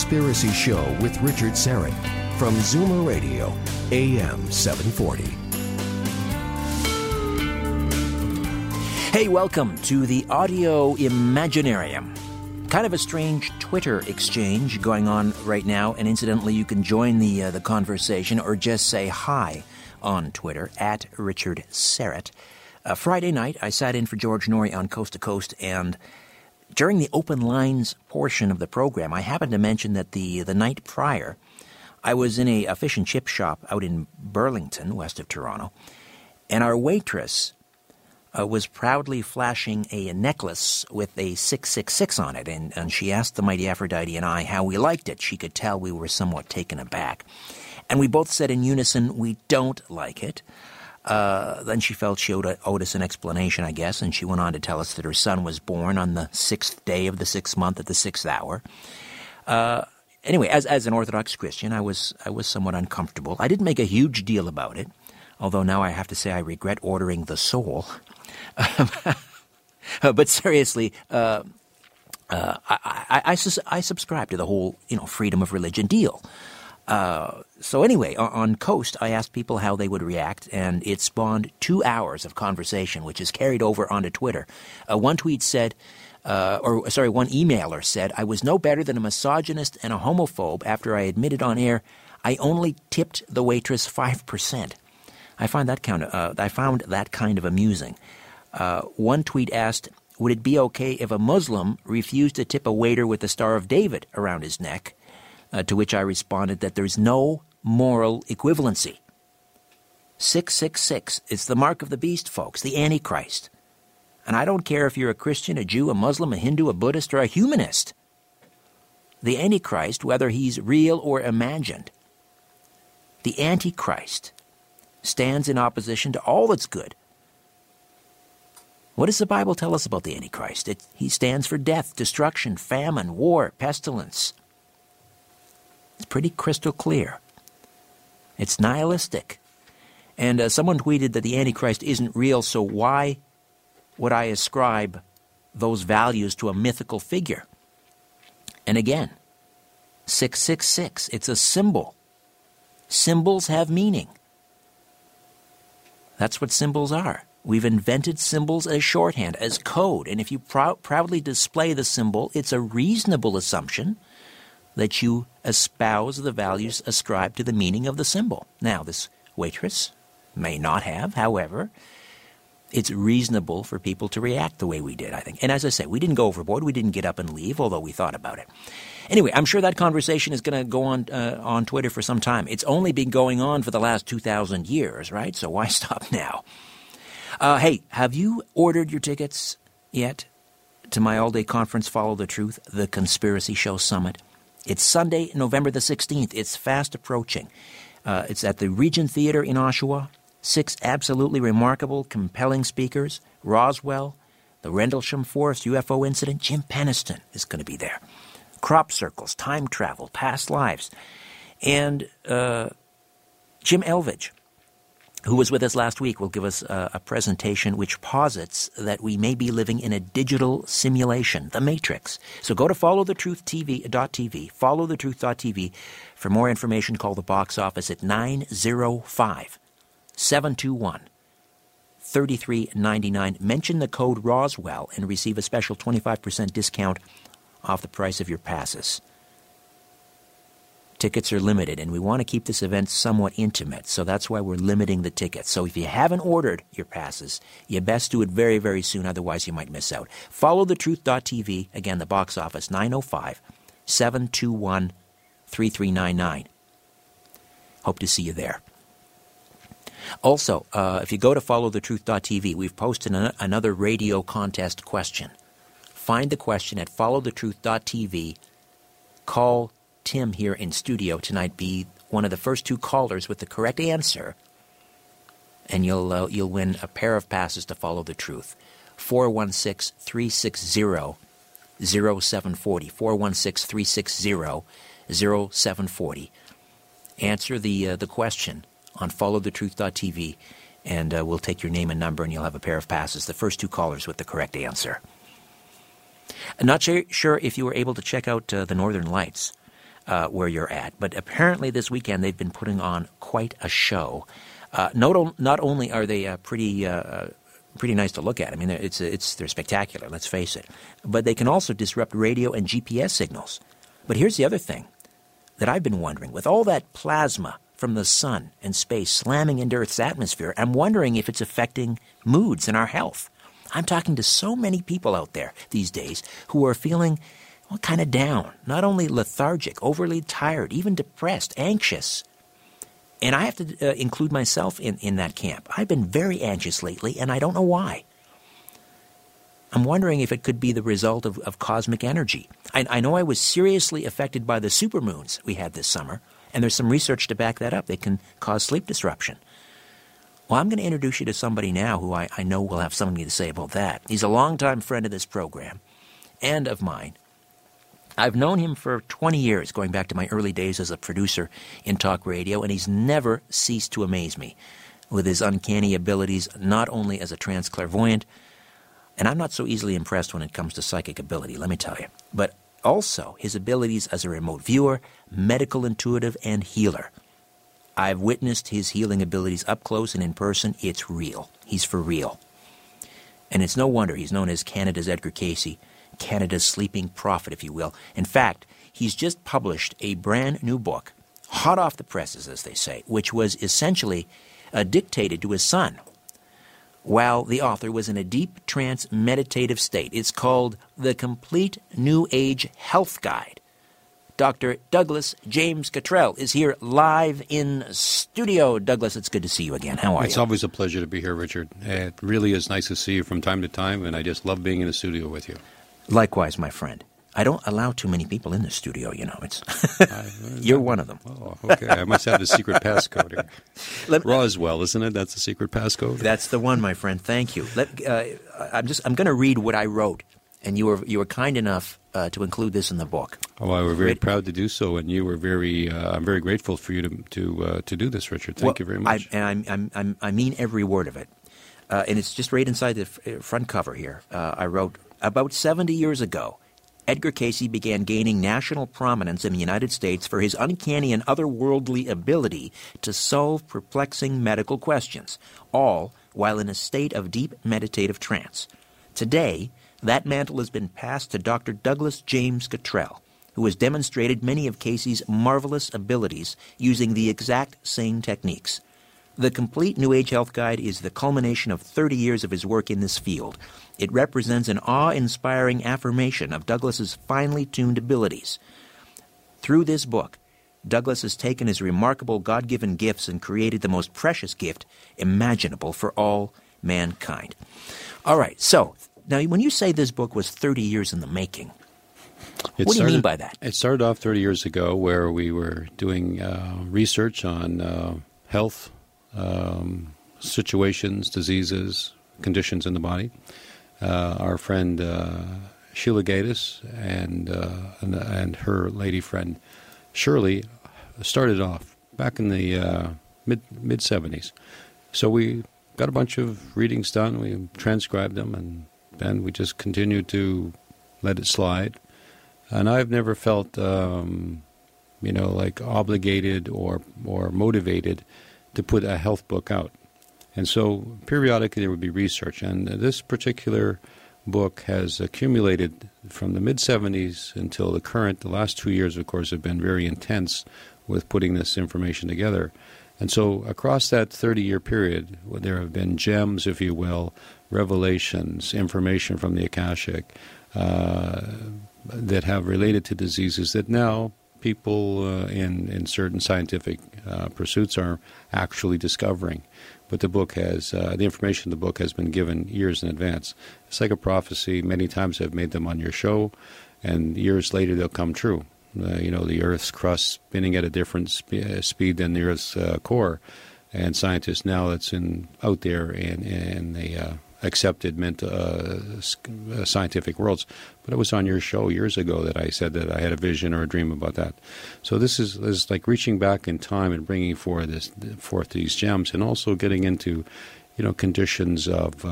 Conspiracy Show with Richard Syrett from Zoomer Radio, AM 740. Hey, welcome to the Audio Imaginarium. Kind of a strange Twitter exchange going on right now, and incidentally, you can join the uh, the conversation or just say hi on Twitter at Richard Syrett. Uh, Friday night, I sat in for George Noory on Coast to Coast, and during the open lines portion of the program, I happened to mention that the the night prior, I was in a, a fish and chip shop out in Burlington, west of Toronto, and our waitress uh, was proudly flashing a necklace with a 666 on it, and, and she asked the mighty Aphrodite and I how we liked it. She could tell we were somewhat taken aback. And we both said in unison, we don't like it. Uh, then she felt she owed, owed, us an explanation, I guess, and she went on to tell us that her son was born on the sixth day of the sixth month at the sixth hour. Uh, anyway, as, as an Orthodox Christian, I was I was somewhat uncomfortable. I didn't make a huge deal about it, although now I have to say I regret ordering the sole. but seriously, uh, uh, I, I, I, I, subscribe to the whole you know freedom of religion deal. Uh, so anyway, on, Coast, I asked people how they would react, and it spawned two hours of conversation, which is carried over onto Twitter. Uh, one tweet said, uh, or sorry, one emailer said, "I was no better than a misogynist and a homophobe after I admitted on air I only tipped the waitress five percent." I find that kind of uh, I found that kind of amusing. Uh, one tweet asked, "Would it be okay if a Muslim refused to tip a waiter with the Star of David around his neck?" Uh, to which I responded that there's no moral equivalency. 666 is the mark of the beast, folks, the Antichrist. And I don't care if you're a Christian, a Jew, a Muslim, a Hindu, a Buddhist, or a humanist. The Antichrist, whether he's real or imagined, the Antichrist stands in opposition to all that's good. What does the Bible tell us about the Antichrist? It, he stands for death, destruction, famine, war, pestilence. It's pretty crystal clear. It's nihilistic. And uh, someone tweeted that the Antichrist isn't real, so why would I ascribe those values to a mythical figure? And again, 666, it's a symbol. Symbols have meaning. That's what symbols are. We've invented symbols as shorthand, as code, and if you prou- proudly display the symbol, it's a reasonable assumption that you espouse the values ascribed to the meaning of the symbol. Now, this waitress may not have, however, it's reasonable for people to react the way we did, I think. And as I say, we didn't go overboard. We didn't get up and leave, although we thought about it. Anyway, I'm sure that conversation is going to go on uh, on Twitter for some time. It's only been going on for the last 2,000 years, right? So why stop now? Uh, hey, have you ordered your tickets yet to my all day conference, Follow the Truth, the Conspiracy Show Summit? It's Sunday, November the 16th. It's fast approaching. Uh, it's at the Regent Theater in Oshawa. Six absolutely remarkable, compelling speakers Roswell, the Rendlesham Forest UFO incident. Jim Penniston is going to be there. Crop circles, time travel, past lives. And uh, Jim Elvidge, who was with us last week, will give us a, a, presentation which posits that we may be living in a digital simulation, the Matrix. So go to followthetruth.tv, followthetruth.tv. For more information, call the box office at 905 721 3399. Mention the code Roswell and receive a special 25% discount off the price of your passes. Tickets are limited, and we want to keep this event somewhat intimate, so that's why we're limiting the tickets. So if you haven't ordered your passes, you best do it very, very soon, otherwise you might miss out. Follow thetruth.tv, again, the box office, 905 721 3399. Hope to see you there. Also, uh, if you go to followthetruth.tv, we've posted an- another radio contest question. Find the question at followthetruth.tv. Call Tim here in studio tonight be one of the first two callers with the correct answer, and you'll uh, you'll win a pair of passes to follow the truth. 416 360 0740. 416 360 0740. Answer the, uh, the question on followthetruth.tv, and uh, we'll take your name and number, and you'll have a pair of passes. The first two callers with the correct answer. I'm not sure if you were able to check out uh, the Northern Lights uh, where you're at. But apparently, this weekend they've been putting on quite a show. Uh, not, not only are they uh, pretty uh, uh, pretty nice to look at. I mean, it's it's they're spectacular. Let's face it. But they can also disrupt radio and GPS signals. But here's the other thing that I've been wondering: with all that plasma from the sun and space slamming into Earth's atmosphere, I'm wondering if it's affecting moods and our health. I'm talking to so many people out there these days who are feeling well, kind of down, not only lethargic, overly tired, even depressed, anxious. And I have to uh, include myself in, in that camp. I've been very anxious lately, and I don't know why. I'm wondering if it could be the result of, of cosmic energy. I, I know I was seriously affected by the supermoons we had this summer, and there's some research to back that up. They can cause sleep disruption. Well, I'm going to introduce you to somebody now who I, I know will have something to say about that. He's a longtime friend of this program and of mine. I've known him for 20 years, going back to my early days as a producer in talk radio, and he's never ceased to amaze me with his uncanny abilities, not only as a trance clairvoyant, and I'm not so easily impressed when it comes to psychic ability, let me tell you, but also his abilities as a remote viewer, medical intuitive, and healer. I've witnessed his healing abilities up close and in person. It's real. He's for real. And it's no wonder he's known as Canada's Edgar Cayce Canada's sleeping prophet, if you will. In fact, he's just published a brand new book, hot off the presses, as they say, which was essentially uh, dictated to his son while the author was in a deep trance meditative state. It's called The Complete New Age Health Guide. Dr. Douglas James Cottrell is here live in studio. Douglas, it's good to see you again. How are it's you? It's always a pleasure to be here, Richard. It really is nice to see you from time to time, and I just love being in the studio with you. Likewise, my friend. I don't allow too many people in the studio, you know. It's You're one of them. Oh, okay. I must have the secret passcode here. Let, Roswell, isn't it? That's the secret passcode. That's the one, my friend. Thank you. Let, uh, I'm just I'm going to read what I wrote, and you were you were kind enough uh, to include this in the book. Oh, I were very proud to do so, and you were very. Uh, I'm very grateful for you to to uh, to do this, Richard. Thank well, you very much. I, and I'm, I'm, i mean every word of it, uh, and it's just right inside the front cover here. Uh, I wrote about 70 years ago, Edgar Cayce began gaining national prominence in the United States for his uncanny and otherworldly ability to solve perplexing medical questions, all while in a state of deep meditative trance. Today, that mantle has been passed to Dr. Douglas James Cottrell, who has demonstrated many of Cayce's marvelous abilities using the exact same techniques. The complete New Age Health Guide is the culmination of 30 years of his work in this field, it represents an awe inspiring affirmation of Douglas's finely tuned abilities. Through this book, Douglas has taken his remarkable God given gifts and created the most precious gift imaginable for all mankind. All right, so now when you say this book was 30 years in the making, it what started, do you mean by that? It started off 30 years ago where we were doing uh, research on uh, health um, situations, diseases, conditions in the body uh, our friend uh, Sheila Gatiss and, uh, and, and her lady friend Shirley started off back in the uh, mid mid seventies so we got a bunch of readings done. We transcribed them, and then we just continued to let it slide. And I've never felt, um, you know, like obligated or or motivated to put a health book out. And so periodically there would be research, and this particular book has accumulated from the mid 70s until the current. The last two years, of course, have been very intense with putting this information together. And so, across that 30 year period, there have been gems, if you will, revelations, information from the Akashic uh, that have related to diseases that now people uh, in, in certain scientific uh, pursuits are actually discovering. But the book has, uh, the information in the book has been given years in advance. It's like a prophecy. Many times I've made them on your show, and years later they'll come true. Uh, you know, the Earth's crust spinning at a different sp- uh, speed than the Earth's uh, core, and scientists now that's in out there in in the uh, accepted mental, uh, scientific worlds. But it was on your show years ago that I said that I had a vision or a dream about that. So this is, is like reaching back in time and bringing forth this forth these gems, and also getting into, you know, conditions of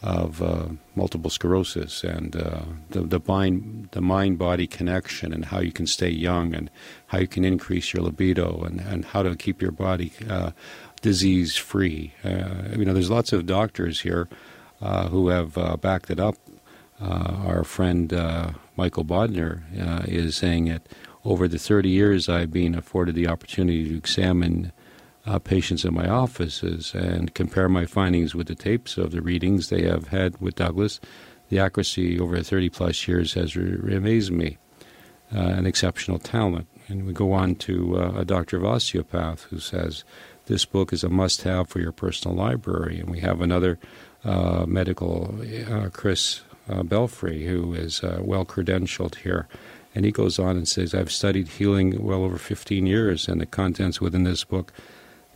of uh, multiple sclerosis and uh, the the mind the mind body connection and how you can stay young and how you can increase your libido and, and how to keep your body uh, disease free. Uh, you know, there's lots of doctors here uh, who have uh, backed it up. our friend Michael Bodner is saying that over the 30 years I've been afforded the opportunity to examine uh, patients in my offices and compare my findings with the tapes of the readings they have had with Douglas. The accuracy over 30 plus years has re- amazed me, uh, an exceptional talent. And we go on to uh, a doctor of osteopath who says, This book is a must have for your personal library. And we have another uh, medical, uh, Chris uh, Belfry, who is well credentialed here. And he goes on and says, I've studied healing well over 15 years, and the contents within this book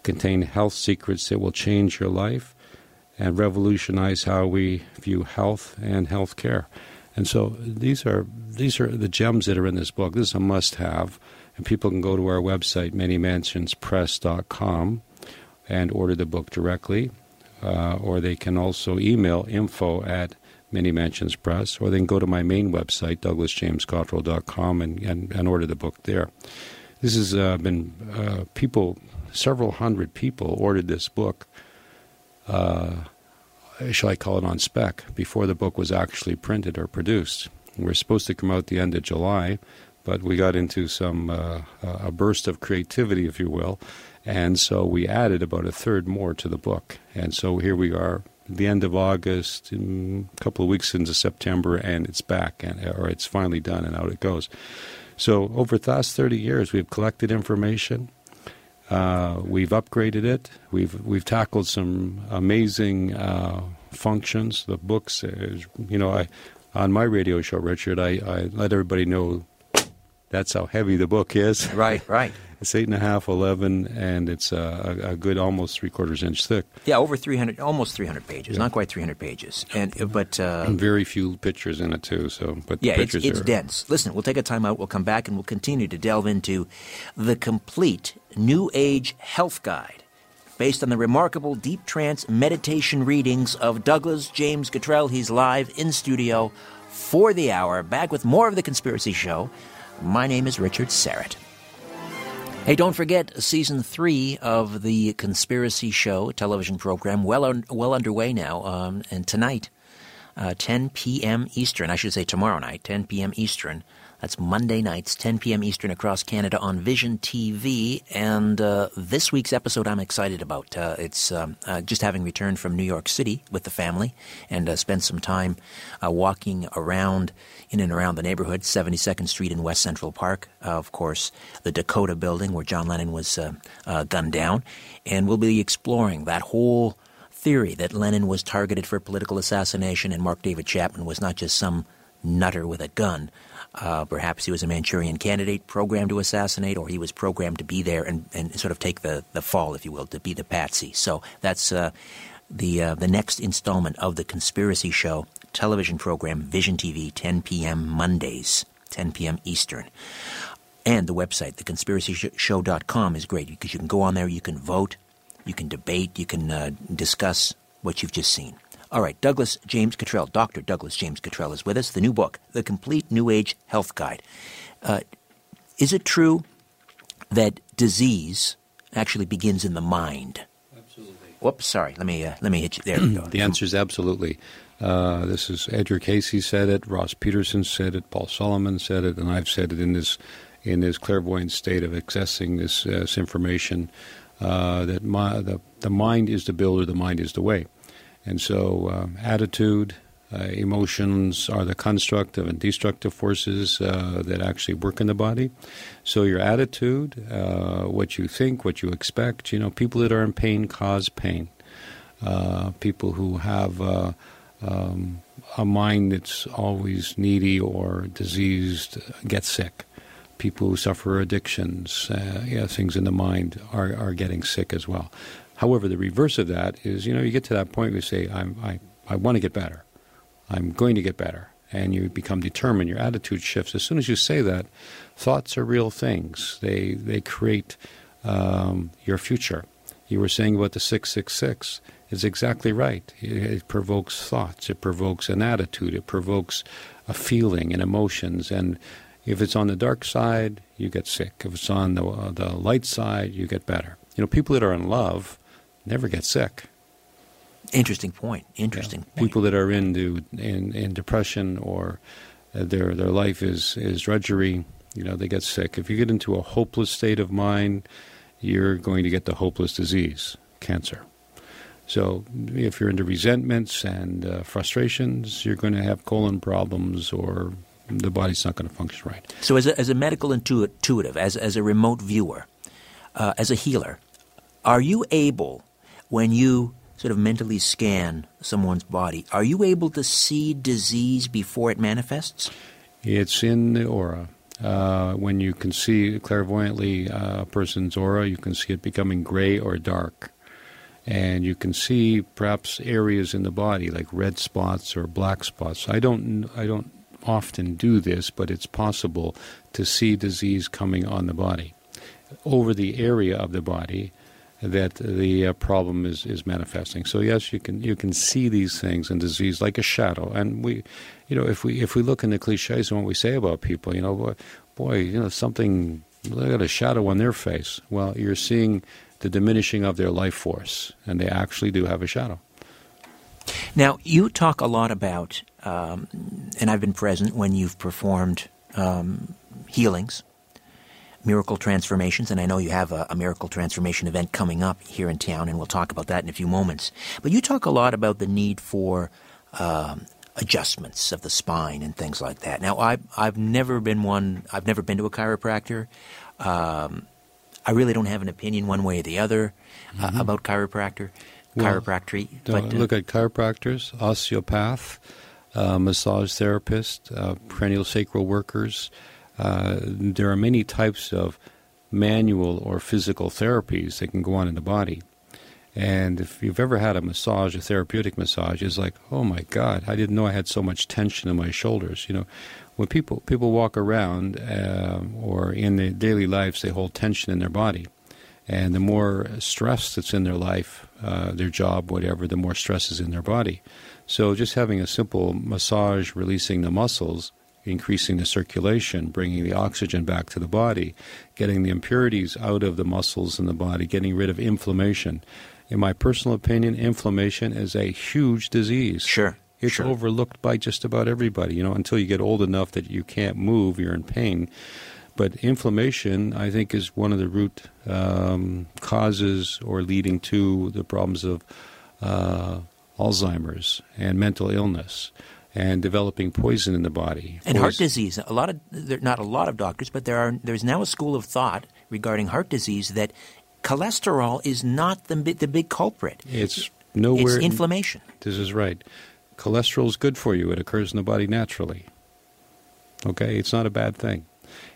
contain health secrets that will change your life and revolutionize how we view health and health care. And so these are these are the gems that are in this book. This is a must-have, and people can go to our website manymansionspress.com and order the book directly, uh, or they can also email info at Many Mansions Press, or they can go to my main website douglasjamescottrell.com and, and, and order the book there. This has uh, been uh, people several hundred people ordered this book. Uh, shall I call it on spec before the book was actually printed or produced? We are supposed to come out the end of July, but we got into some uh, a burst of creativity, if you will, and so we added about a third more to the book. And so here we are, the end of August, a couple of weeks into September, and it's back, and or it's finally done, and out it goes. So over the last 30 years, we've collected information. Uh, we've upgraded it. We've we've tackled some amazing uh, functions. The books, uh, you know, I on my radio show, Richard, I, I let everybody know that's how heavy the book is. Right, right. It's eight and a half, eleven, and it's a, a good almost three quarters inch thick. Yeah, over three hundred, almost three hundred pages. Yeah. Not quite three hundred pages, and but uh, and very few pictures in it too. So, but yeah, it's, it's are... dense. Listen, we'll take a time out. We'll come back and we'll continue to delve into the complete New Age Health Guide, based on the remarkable deep trance meditation readings of Douglas James Cottrell. He's live in studio for the hour. Back with more of the Conspiracy Show. My name is Richard Syrett. Hey, don't forget season three of the Conspiracy Show television program, well un- well underway now. Um, and tonight, uh, 10 p.m. Eastern, I should say tomorrow night, 10 p.m. Eastern, that's Monday nights, 10 p.m. Eastern across Canada on Vision TV. And uh, this week's episode I'm excited about. Uh, it's um, uh, just having returned from New York City with the family and uh, spent some time uh, walking around in and around the neighborhood, 72nd Street in West Central Park. Uh, of course, the Dakota building where John Lennon was gunned down. And we'll be exploring that whole theory that Lennon was targeted for political assassination and Mark David Chapman was not just some nutter with a gun. Uh, perhaps he was a Manchurian candidate programmed to assassinate, or he was programmed to be there and, and sort of take the, the fall, if you will, to be the patsy. So that's uh, the uh, the next installment of the Conspiracy Show television program, Vision TV, 10 p.m. Mondays, 10 p.m. Eastern. And the website, theconspiracyshow.com, is great because you can go on there, you can vote, You can debate. You can uh, discuss what you've just seen. All right, Douglas James Cottrell, Dr. Douglas James Cottrell is with us. The new book, The Complete New Age Health Guide. Uh, is it true that disease actually begins in the mind? Absolutely. Whoops, sorry. Let me uh, let me hit you. There we go. The answer is absolutely. Uh, this is Edgar Cayce said it, Ross Peterson said it, Paul Solomon said it, and I've said it in this in this clairvoyant state of accessing this, uh, this information. Uh, that my, the the mind is the builder, the mind is the way. And so, um, attitude, uh, emotions are the constructive and destructive forces uh, that actually work in the body. So, your attitude, uh, what you think, what you expect, you know, people that are in pain cause pain. Uh, people who have uh, um, a mind that's always needy or diseased get sick. People who suffer addictions, uh, yeah, things in the mind are, are getting sick as well. However, the reverse of that is, you know, you get to that point where you say, I, I want to get better. I'm going to get better. And you become determined. Your attitude shifts. As soon as you say that, thoughts are real things. They, they create um, your future. You were saying about the 666. It's exactly right. It, it provokes thoughts. It provokes an attitude. It provokes a feeling and emotions. And if it's on the dark side, you get sick. If it's on the, uh, the light side, you get better. You know, people that are in love never get sick. Interesting point. Interesting Yeah. point. People that are into in, in depression or uh, their their life is is drudgery, you know, they get sick. If you get into a hopeless state of mind, you're going to get the hopeless disease, cancer. So if you're into resentments and uh, frustrations, you're going to have colon problems or the body's not going to function right. So, as a, as a medical intu- intuitive, as, as a remote viewer, uh, as a healer, are you able, when you sort of mentally scan someone's body, are you able to see disease before it manifests? It's in the aura. Uh, when you can see clairvoyantly uh, a person's aura, you can see it becoming gray or dark. And you can see perhaps areas in the body like red spots or black spots. I don't, I don't often do this, but it's possible to see disease coming on the body over the area of the body that the uh, problem is, is manifesting. So yes, you can you can see these things in disease like a shadow. And we, you know, if we if we look in the cliches and what we say about people, you know, boy, boy you know, something they got a shadow on their face. Well, you're seeing the diminishing of their life force, and they actually do have a shadow. Now, you talk a lot about, um, and I've been present when you've performed um, healings, miracle transformations, and I know you have a, a miracle transformation event coming up here in town, and we'll talk about that in a few moments. But you talk a lot about the need for um, adjustments of the spine and things like that. Now, I've, I've never been one, I've never been to a chiropractor. Um, I really don't have an opinion one way or the other uh, about chiropractor, Well, chiropractic. Uh, But uh, look at chiropractors, osteopath, uh, massage therapist, uh, cranial sacral workers. Uh, there are many types of manual or physical therapies that can go on in the body. And if you've ever had a massage, a therapeutic massage, it's like, oh my God, I didn't know I had so much tension in my shoulders. You know, when people people walk around uh, or in their daily lives, they hold tension in their body, and the more stress that's in their life, uh, their job, whatever, the more stress is in their body. So just having a simple massage, releasing the muscles, increasing the circulation, bringing the oxygen back to the body, getting the impurities out of the muscles in the body, getting rid of inflammation. In my personal opinion, inflammation is a huge disease. Sure. It's sure. overlooked by just about everybody. You know, until you get old enough that you can't move, you're in pain. But inflammation, I think, is one of the root um, causes or leading to the problems of uh, Alzheimer's and mental illness and developing poison in the body. And heart disease. A lot of there, not a lot of doctors, but there are. There's now a school of thought regarding heart disease that cholesterol is not the the big culprit. It's nowhere. It's inflammation. This is right. Cholesterol is good for you. It occurs in the body naturally. Okay, it's not a bad thing.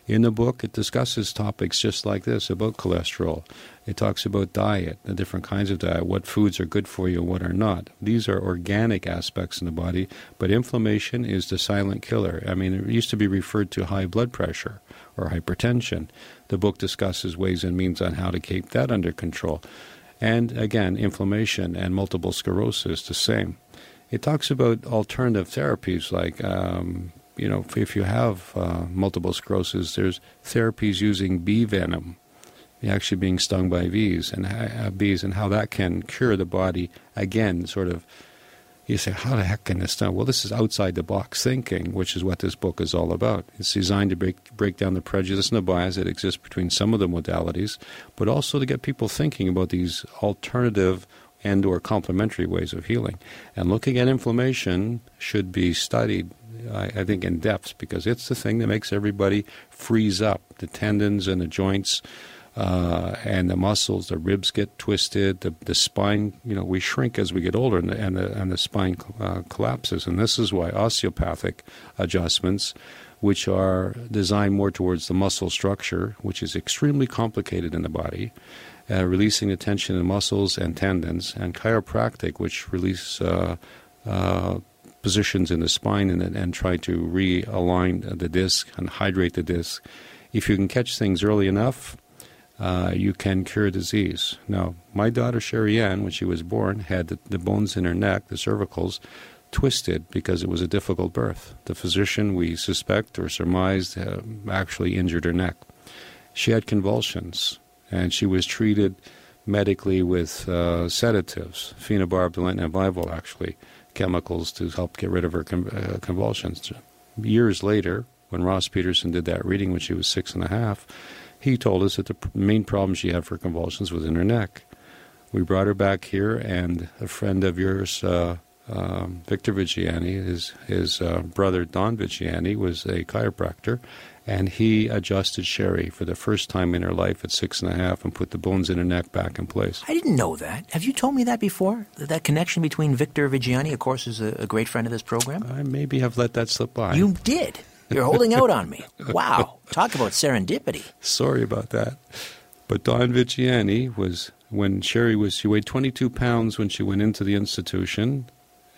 In the book, it discusses topics just like this about cholesterol. It talks about diet, the different kinds of diet, what foods are good for you and what are not. These are organic aspects in the body, but inflammation is the silent killer. I mean, it used to be referred to high blood pressure or hypertension. The book discusses ways and means on how to keep that under control. And again, inflammation and multiple sclerosis, the same. It talks about alternative therapies like, um, you know, if you have uh, multiple sclerosis, there's therapies using bee venom, actually being stung by bees and uh, bees, and how that can cure the body. Again, sort of you say, how the heck can this done? Well, this is outside the box thinking, which is what this book is all about. It's designed to break, break down the prejudice and the bias that exists between some of the modalities, but also to get people thinking about these alternative and or complementary ways of healing. And looking at inflammation should be studied, I, I think, in depth because it's the thing that makes everybody freeze up, the tendons and the joints uh, and the muscles, the ribs get twisted, the, the spine, you know, we shrink as we get older, and the, and the, and the spine uh, collapses. And this is why osteopathic adjustments, which are designed more towards the muscle structure, which is extremely complicated in the body, uh, releasing the tension in muscles and tendons, and chiropractic, which release uh, uh, positions in the spine and, and try to realign the disc and hydrate the disc. If you can catch things early enough, uh, you can cure disease. Now, my daughter Sherry Ann, when she was born, had the, the, bones in her neck, the cervicals, twisted because it was a difficult birth. The physician, we suspect or surmised, uh, actually injured her neck. She had convulsions, and she was treated medically with uh, sedatives, phenobarbital and Vival, actually, chemicals to help get rid of her uh, convulsions. Years later, when Ross Peterson did that reading when she was six and a half, he told us that the main problem she had for convulsions was in her neck. We brought her back here, and a friend of yours, uh, um, Victor Viggiani, his, his uh, brother Don Viggiani, was a chiropractor, and he adjusted Sherry for the first time in her life at six and a half and put the bones in her neck back in place. I didn't know that. Have you told me that before? That connection between Victor Viggiani, of course, is a, great friend of this program? I maybe have let that slip by. You did. You're holding out on me. Wow. Talk about serendipity. Sorry about that. But Don Viggiani was, when Sherry was, she weighed 22 pounds when she went into the institution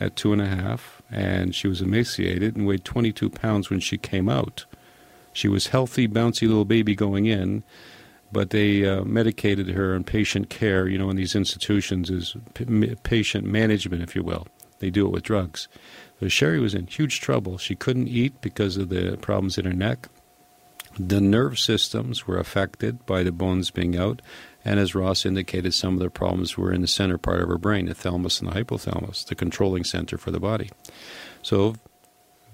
at two and a half, and she was emaciated and weighed 22 pounds when she came out. She was healthy, bouncy little baby going in, but they uh, medicated her in patient care. You know, in these institutions is p- patient management, if you will. They do it with drugs. So Sherry was in huge trouble. She couldn't eat because of the problems in her neck. The nerve systems were affected by the bones being out, and as Ross indicated, some of the problems were in the center part of her brain, the thalamus and the hypothalamus, the controlling center for the body. So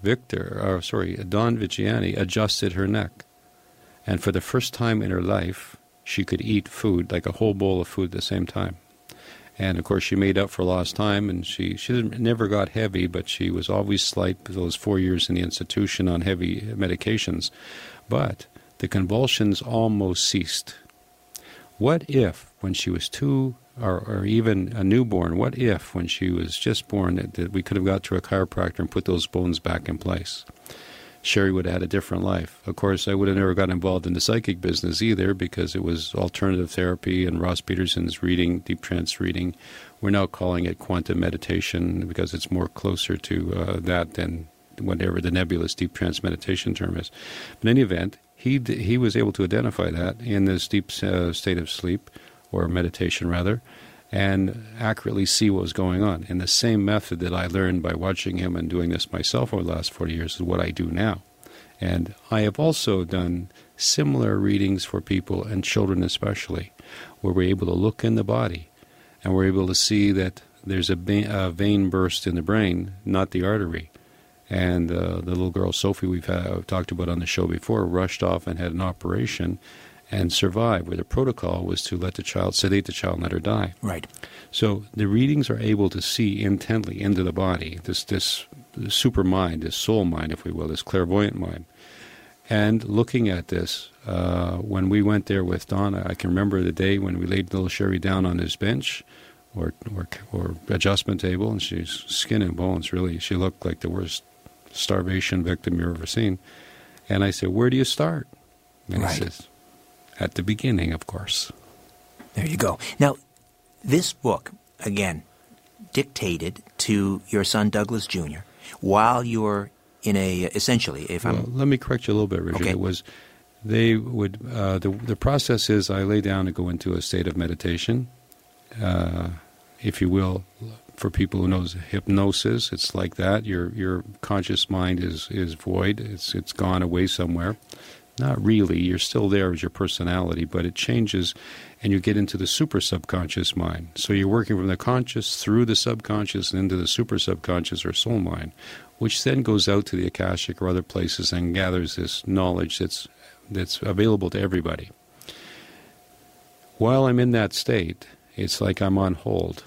Victor, or sorry, Don Viggiani adjusted her neck, and for the first time in her life, she could eat food, like a whole bowl of food at the same time. And of course she made up for lost time and she she never got heavy but she was always slight those four years in the institution on heavy medications. But the convulsions almost ceased. What if when she was two or, or even a newborn what if when she was just born that, that we could have got to a chiropractor and put those bones back in place Sherry would have had a different life. Of course, I would have never got involved in the psychic business either because it was alternative therapy and Ross Peterson's reading, deep trance reading. We're now calling it quantum meditation because it's more closer to uh, that than whatever the nebulous deep trance meditation term is. But in any event, he he was able to identify that in this deep uh, state of sleep or meditation rather and accurately see what was going on. And the same method that I learned by watching him and doing this myself over the last 40 years is what I do now. And I have also done similar readings for people and children especially, where we're able to look in the body and we're able to see that there's a, a vein burst in the brain, not the artery. And uh, the little girl Sophie we've had, talked about on the show before rushed off and had an operation and survive, where the protocol was to let the child sedate the child and let her die. Right. So the readings are able to see intently into the body, this this super mind, this soul mind, if we will, this clairvoyant mind. And looking at this, uh, when we went there with Donna, I can remember the day when we laid little Sherry down on his bench or, or, or adjustment table, and she's skin and bones, really. She looked like the worst starvation victim you've ever seen. And I said, Where do you start? And right. he says, at the beginning, of course. There you go. Now, this book, again, dictated to your son Douglas Jr. while you're in a essentially, if well, I'm. Let me correct you a little bit, Richard. Okay. It was they would uh, the the process is I lay down and go into a state of meditation, uh, if you will, for people who knows hypnosis, it's like that. Your your conscious mind is is void. It's it's gone away somewhere. Not really. You're still there as your personality, but it changes, and you get into the super subconscious mind. So you're working from the conscious through the subconscious and into the super subconscious or soul mind, which then goes out to the akashic or other places and gathers this knowledge that's that's available to everybody. While I'm in that state, it's like I'm on hold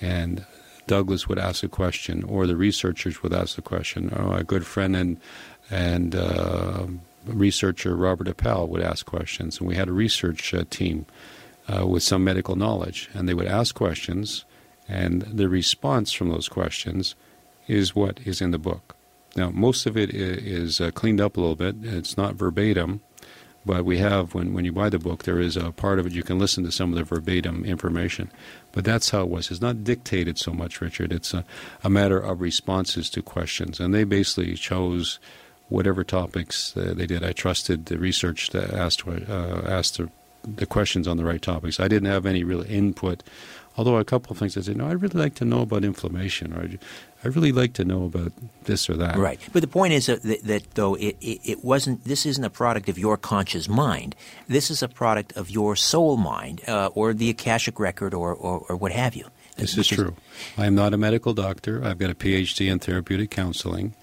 and Douglas would ask a question, or the researchers would ask a question. Or a good friend and and uh, researcher Robert Appel would ask questions, and we had a research uh, team uh, with some medical knowledge, and they would ask questions, and the response from those questions is what is in the book. Now, most of it is uh, cleaned up a little bit. It's not verbatim, but we have, when, when you buy the book, there is a part of it you can listen to some of the verbatim information. But that's how it was. It's not dictated so much, Richard. It's a, a matter of responses to questions. And they basically chose whatever topics uh, they did. I trusted the research that asked, uh, asked the, the questions on the right topics. I didn't have any real input Although a couple of things I said, no, I'd really like to know about inflammation, or I'd really like to know about this or that. Right. But the point is that, that though it, it, it, wasn't, this isn't a product of your conscious mind. This is a product of your soul mind, uh, or the Akashic record, or, or, or what have you. This is true. I am not a medical doctor. I've got a PhD in therapeutic counseling.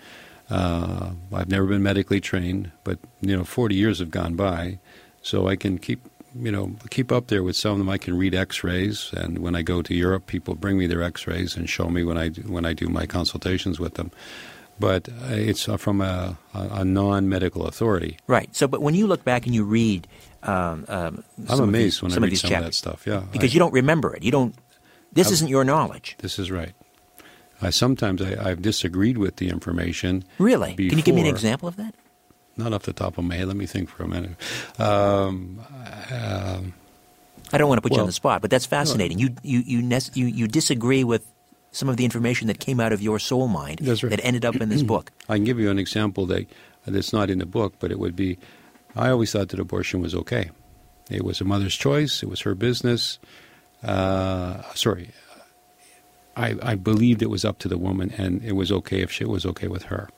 Uh, I've never been medically trained, but you know, 40 years have gone by, so I can keep you know, keep up there with some of them. I can read X-rays, and when I go to Europe, people bring me their X-rays and show me when I do, when I do my consultations with them. But uh, it's uh, from a, a, non-medical authority. Right. So, but when you look back and you read, um, um, I'm amazed these, when some I read of some chapters, of that stuff. Yeah, because I, you don't remember it. You don't. This I, isn't your knowledge. This is right. I sometimes I, have disagreed with the information. Really? Before. Can you give me an example of that? not off the top of my head. Let me think for a minute. Um, uh, I don't want to put well, you on the spot, but that's fascinating. No, you, you, you, you, you disagree with some of the information that came out of your soul mind right. that ended up in this book. I can give you an example that that's not in the book, but it would be I always thought that abortion was okay. It was a mother's choice, it was her business. Uh, sorry, I, I believed it was up to the woman, and it was okay if she was okay with her.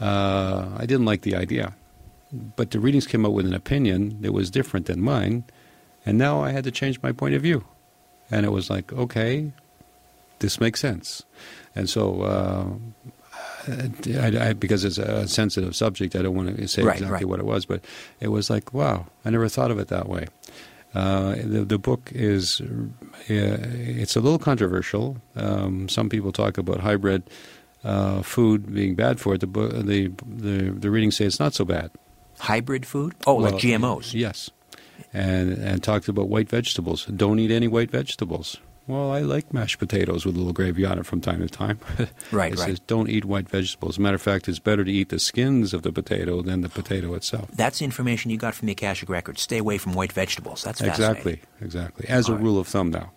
Uh, I didn't like the idea. But the readings came out with an opinion that was different than mine, and now I had to change my point of view. And it was like, okay, this makes sense. And so, uh, I, I, because it's a sensitive subject, I don't want to say right, exactly right. what it was, but it was like, wow, I never thought of it that way. Uh, the, the book is uh, it's a little controversial. Um, some people talk about hybrid uh, food being bad for it, the, the, the, the readings say it's not so bad. Hybrid food? Oh, well, like GMOs? Yes. And, and talked about white vegetables. Don't eat any white vegetables. Well, I like mashed potatoes with a little gravy on it from time to time. right, it right. says don't eat white vegetables. As a matter of fact, it's better to eat the skins of the potato than the potato itself. That's information you got from the Akashic Records. Stay away from white vegetables. That's Exactly, exactly. As All a right. rule of thumb now.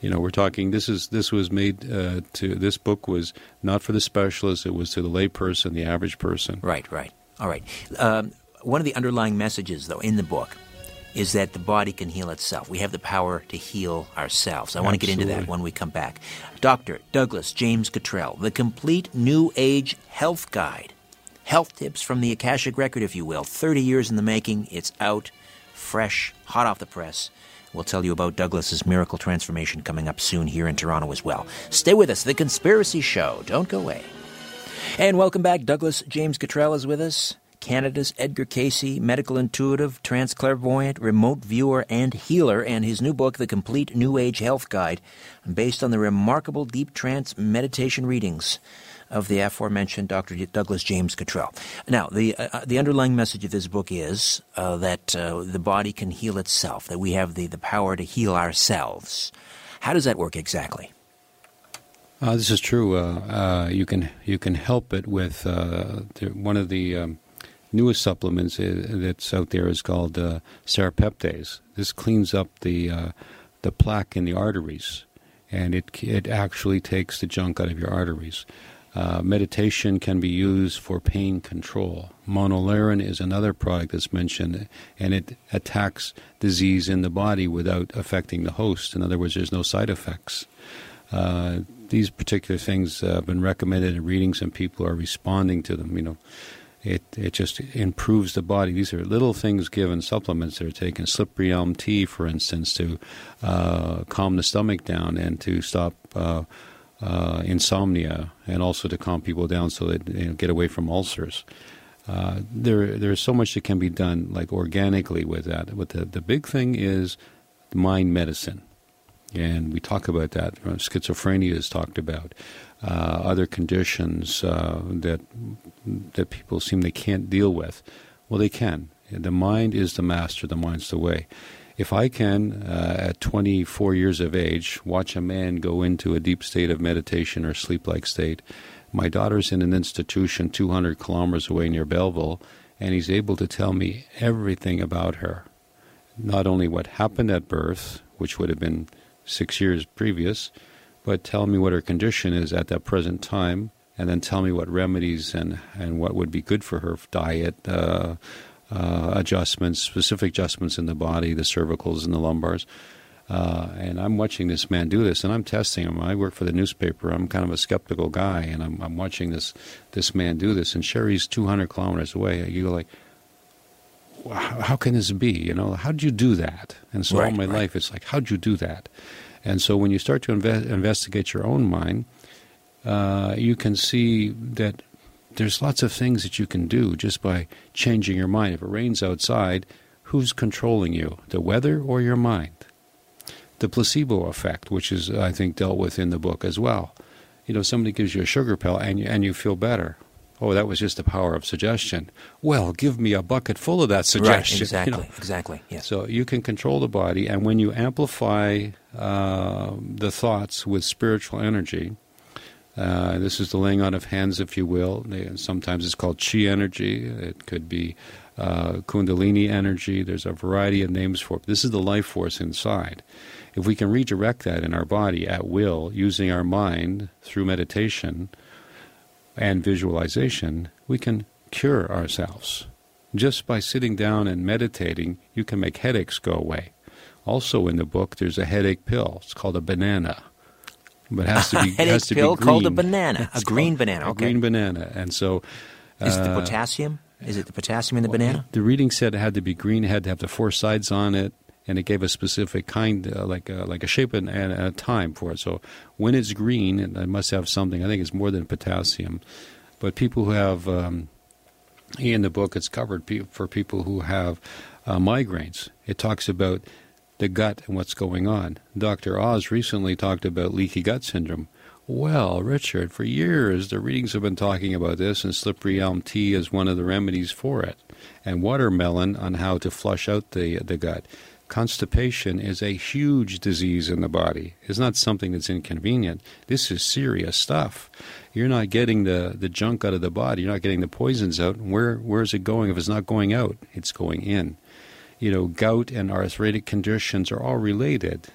You know, we're talking. This is this was made uh, to. This book was not for the specialist. It was to the layperson, the average person. Right, right. All right. Um, one of the underlying messages, though, in the book is that the body can heal itself. We have the power to heal ourselves. I want to get into that when we come back. Dr. Douglas James Cottrell, the complete New Age health guide. Health tips from the Akashic Record, if you will. 30 years in the making. It's out, fresh, hot off the press. We'll tell you about Douglas's miracle transformation coming up soon here in Toronto as well. Stay with us, The Conspiracy Show. Don't go away. And welcome back. Douglas James Cottrell is with us. Canada's Edgar Cayce, medical intuitive, trance clairvoyant, remote viewer, and healer, and his new book, The Complete New Age Health Guide, based on the remarkable deep trance meditation readings of the aforementioned Dr. Douglas James Cottrell. Now, the uh, uh, the underlying message of this book is uh, that uh, the body can heal itself, that we have the, the power to heal ourselves. How does that work exactly? Uh, this is true. Uh, you can you can help it with one of the um, newest supplements that's out there is called uh, serrapeptase. This cleans up the the plaque in the arteries, and it it actually takes the junk out of your arteries. Uh, meditation can be used for pain control. Monolaurin is another product that's mentioned, and it attacks disease in the body without affecting the host. In other words, there's no side effects. Uh, these particular things have been recommended in readings, and people are responding to them. You know, it it just improves the body. These are little things given, supplements that are taken. Slippery elm tea, for instance, to uh, calm the stomach down and to stop uh, uh, insomnia, and also to calm people down so they you know, get away from ulcers. Uh, there, there's so much that can be done, like organically, with that. But the the big thing is mind medicine, and we talk about that. Schizophrenia is talked about. Uh, other conditions uh, that that people seem they can't deal with. Well, they can. The mind is the master. The mind's the way. If I can, uh, at 24 years of age, watch a man go into a deep state of meditation or sleep-like state, my daughter's in an institution 200 kilometers away near Belleville, and he's able to tell me everything about her. Not only what happened at birth, which would have been six years previous, but tell me what her condition is at that present time, and then tell me what remedies and, and what would be good for her diet, uh, uh, adjustments, specific adjustments in the body, the cervicals and the lumbars. Uh, and I'm watching this man do this, and I'm testing him. I work for the newspaper. I'm kind of a skeptical guy, and I'm, I'm watching this this man do this. And Sherry's 200 kilometers away. You go like, how can this be? You know, how'd you do that? And so right, all my right. life, it's like, how'd you do that? And so when you start to inve- investigate your own mind, uh, you can see that there's lots of things that you can do just by changing your mind. If it rains outside, who's controlling you, the weather or your mind? The placebo effect, which is, I think, dealt with in the book as well. You know, somebody gives you a sugar pill and you, and you feel better. Oh, that was just the power of suggestion. Well, give me a bucket full of that suggestion. Right, exactly, you know? exactly. Yes. So you can control the body, and when you amplify uh, the thoughts with spiritual energy, uh, this is the laying on of hands, if you will. Sometimes it's called chi energy. It could be uh, kundalini energy. There's a variety of names for it. This is the life force inside. If we can redirect that in our body at will, using our mind through meditation, and visualization, we can cure ourselves. Just by sitting down and meditating, you can make headaches go away. Also, in the book, there's a headache pill. It's called a banana. But it has to be, headache has to pill be called a banana, a green banana. Okay. A green banana. And so. Uh, Is the potassium? Is it the potassium in the well, banana? The reading said it had to be green, it had to have the four sides on it, and it gave a specific kind, uh, like a, like a shape and, and, a time for it. So when it's green, it must have something. I think it's more than potassium. But people who have, um, in the book, it's covered for people who have uh, migraines. It talks about the gut and what's going on. Dr. Oz recently talked about leaky gut syndrome. Well, Richard, for years the readings have been talking about this, and slippery elm tea is one of the remedies for it, and watermelon on how to flush out the the gut constipation is a huge disease in the body. It's not something that's inconvenient. This is serious stuff. You're not getting the, the junk out of the body. You're not getting the poisons out. Where where is it going? If it's not going out, it's going in. You know, gout and arthritic conditions are all related,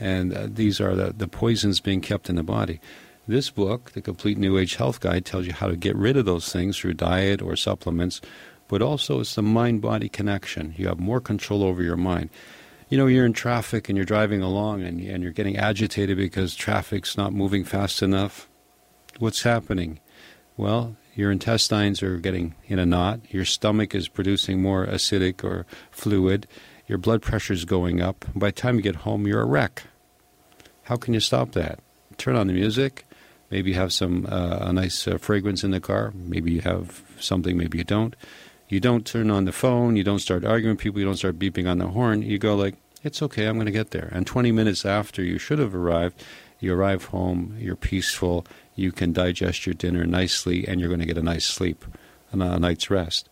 and uh, these are the, the poisons being kept in the body. This book, The Complete New Age Health Guide, tells you how to get rid of those things through diet or supplements but also it's the mind body connection. You have more control over your mind. You know, you're in traffic and you're driving along and, and you're getting agitated because traffic's not moving fast enough. What's happening? Well, your intestines are getting in a knot, your stomach is producing more acidic or fluid, your blood pressure is going up. By the time you get home, you're a wreck. How can you stop that? Turn on the music. Maybe you have some uh, a nice uh, fragrance in the car. Maybe you have something. Maybe you don't. You don't turn on the phone, you don't start arguing with people, you don't start beeping on the horn. You go like, it's okay, I'm going to get there. And 20 minutes after you should have arrived, you arrive home, you're peaceful, you can digest your dinner nicely, and you're going to get a nice sleep and a night's rest.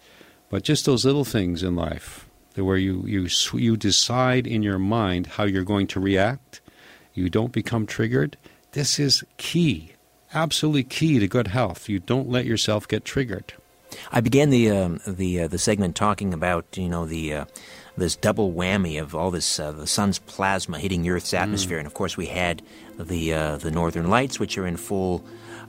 But just those little things in life, where you, you, you decide in your mind how you're going to react, you don't become triggered, this is key, absolutely key to good health. You don't let yourself get triggered. I began the um, the uh, the segment talking about you know the uh, this double whammy of all this uh, the sun's plasma hitting Earth's atmosphere, mm. and of course we had the uh, the northern lights, which are in full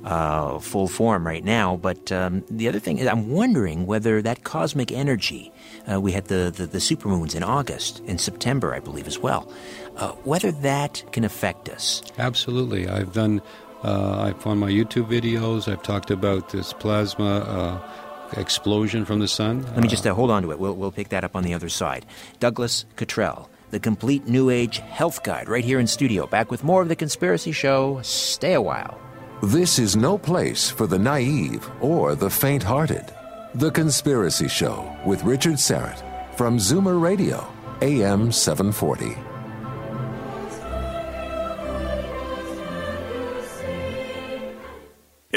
uh, full form right now. But um, the other thing is, I'm wondering whether that cosmic energy, uh, we had the, the, the supermoons in August, in September, I believe, as well, uh, whether that can affect us. Absolutely. I've done, uh, I've on my YouTube videos, I've talked about this plasma uh, explosion from the sun. Let me just uh, hold on to it. We'll, we'll pick that up on the other side. Douglas Cottrell, the complete New Age health guide, right here in studio. Back with more of The Conspiracy Show. Stay a while. This is no place for the naive or the faint hearted. The Conspiracy Show with Richard Syrett from Zoomer Radio, AM 740.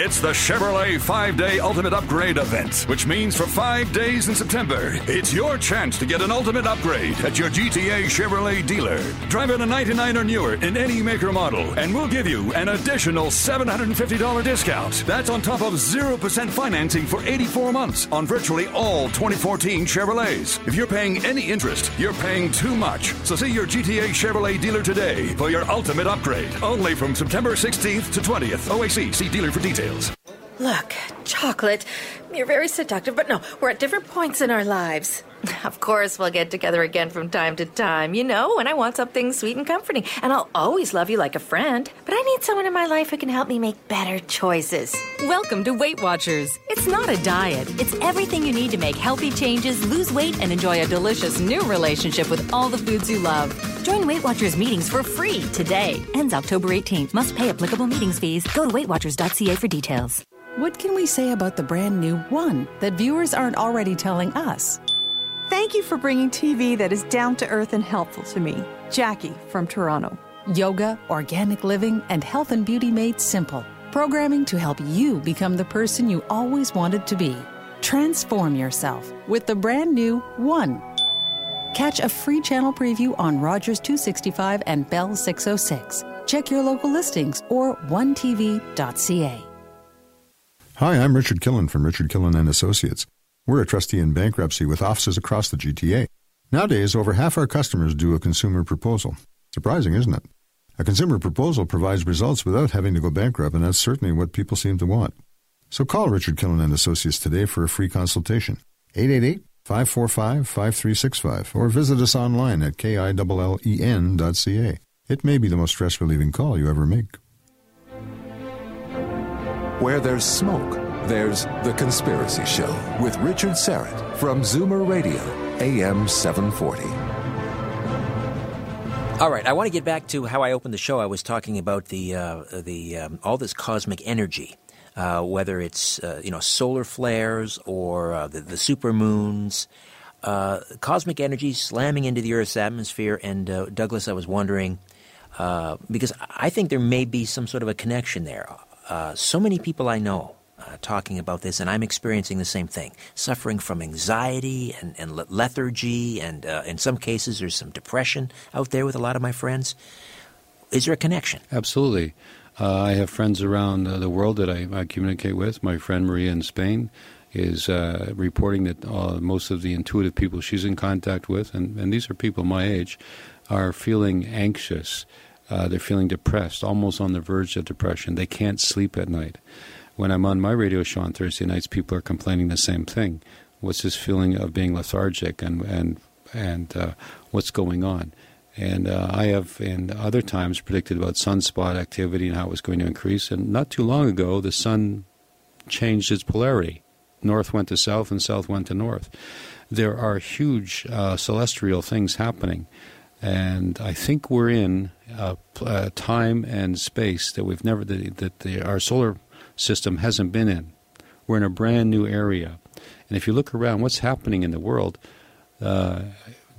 It's the Chevrolet 5 Day Ultimate Upgrade event, which means for five days in September, it's your chance to get an ultimate upgrade at your GTA Chevrolet dealer. Drive in a 99 or newer in any maker model, and we'll give you an additional $750 discount. That's on top of 0% financing for 84 months on virtually all 2014 Chevrolets. If you're paying any interest, you're paying too much. So see your GTA Chevrolet dealer today for your ultimate upgrade. Only from September 16th to 20th. OAC, see dealer for details. Look, chocolate, you're very seductive, but no, we're at different points in our lives. Of course, we'll get together again from time to time, you know, when I want something sweet and comforting. And I'll always love you like a friend. But I need someone in my life who can help me make better choices. Welcome to Weight Watchers. It's not a diet, it's everything you need to make healthy changes, lose weight, and enjoy a delicious new relationship with all the foods you love. Join Weight Watchers meetings for free today. Ends October 18th. Must pay applicable meetings fees. Go to weightwatchers.ca for details. What can we say about the brand new One that viewers aren't already telling us? Thank you for bringing TV that is down to earth and helpful to me. Jackie from Toronto. Yoga, organic living, and health and beauty made simple. Programming to help you become the person you always wanted to be. Transform yourself with the brand new One. Catch a free channel preview on Rogers 265 and Bell 606. Check your local listings or onetv.ca. Hi, I'm Richard Killen from Richard Killen and Associates. We're a trustee in bankruptcy with offices across the GTA. Nowadays, over half our customers do a consumer proposal. Surprising, isn't it? A consumer proposal provides results without having to go bankrupt, and that's certainly what people seem to want. So call Richard Killen and Associates today for a free consultation. 888-545-5365 or visit us online at killen.ca. It may be the most stress-relieving call you ever make. Where there's smoke, there's The Conspiracy Show with Richard Syrett from Zoomer Radio, AM 740. All right, I want to get back to how I opened the show. I was talking about the uh, the um, all this cosmic energy, uh, whether it's uh, you know solar flares or uh, the, the super moons, uh, cosmic energy slamming into the Earth's atmosphere. And uh, Douglas, I was wondering because I think there may be some sort of a connection there uh, so many people I know uh, talking about this, and I'm experiencing the same thing, suffering from anxiety and, and lethargy, and uh, in some cases, there's some depression out there with a lot of my friends. Is there a connection? Absolutely. Uh, I have friends around uh, the world that I, I, communicate with. My friend Maria in Spain is uh, reporting that most of the intuitive people she's in contact with, and, and these are people my age, are feeling anxious uh, they're feeling depressed, almost on the verge of depression. They can't sleep at night. When I'm on my radio show on Thursday nights, people are complaining the same thing. What's this feeling of being lethargic and and and uh, what's going on? And uh, I have, in other times, predicted about sunspot activity and how it was going to increase. And not too long ago, the sun changed its polarity. North went to south, and south went to north. There are huge uh, celestial things happening. And I think we're in a, a time and space that we've never that the, our solar system hasn't been in. We're in a brand new area, and if you look around, what's happening in the world, uh,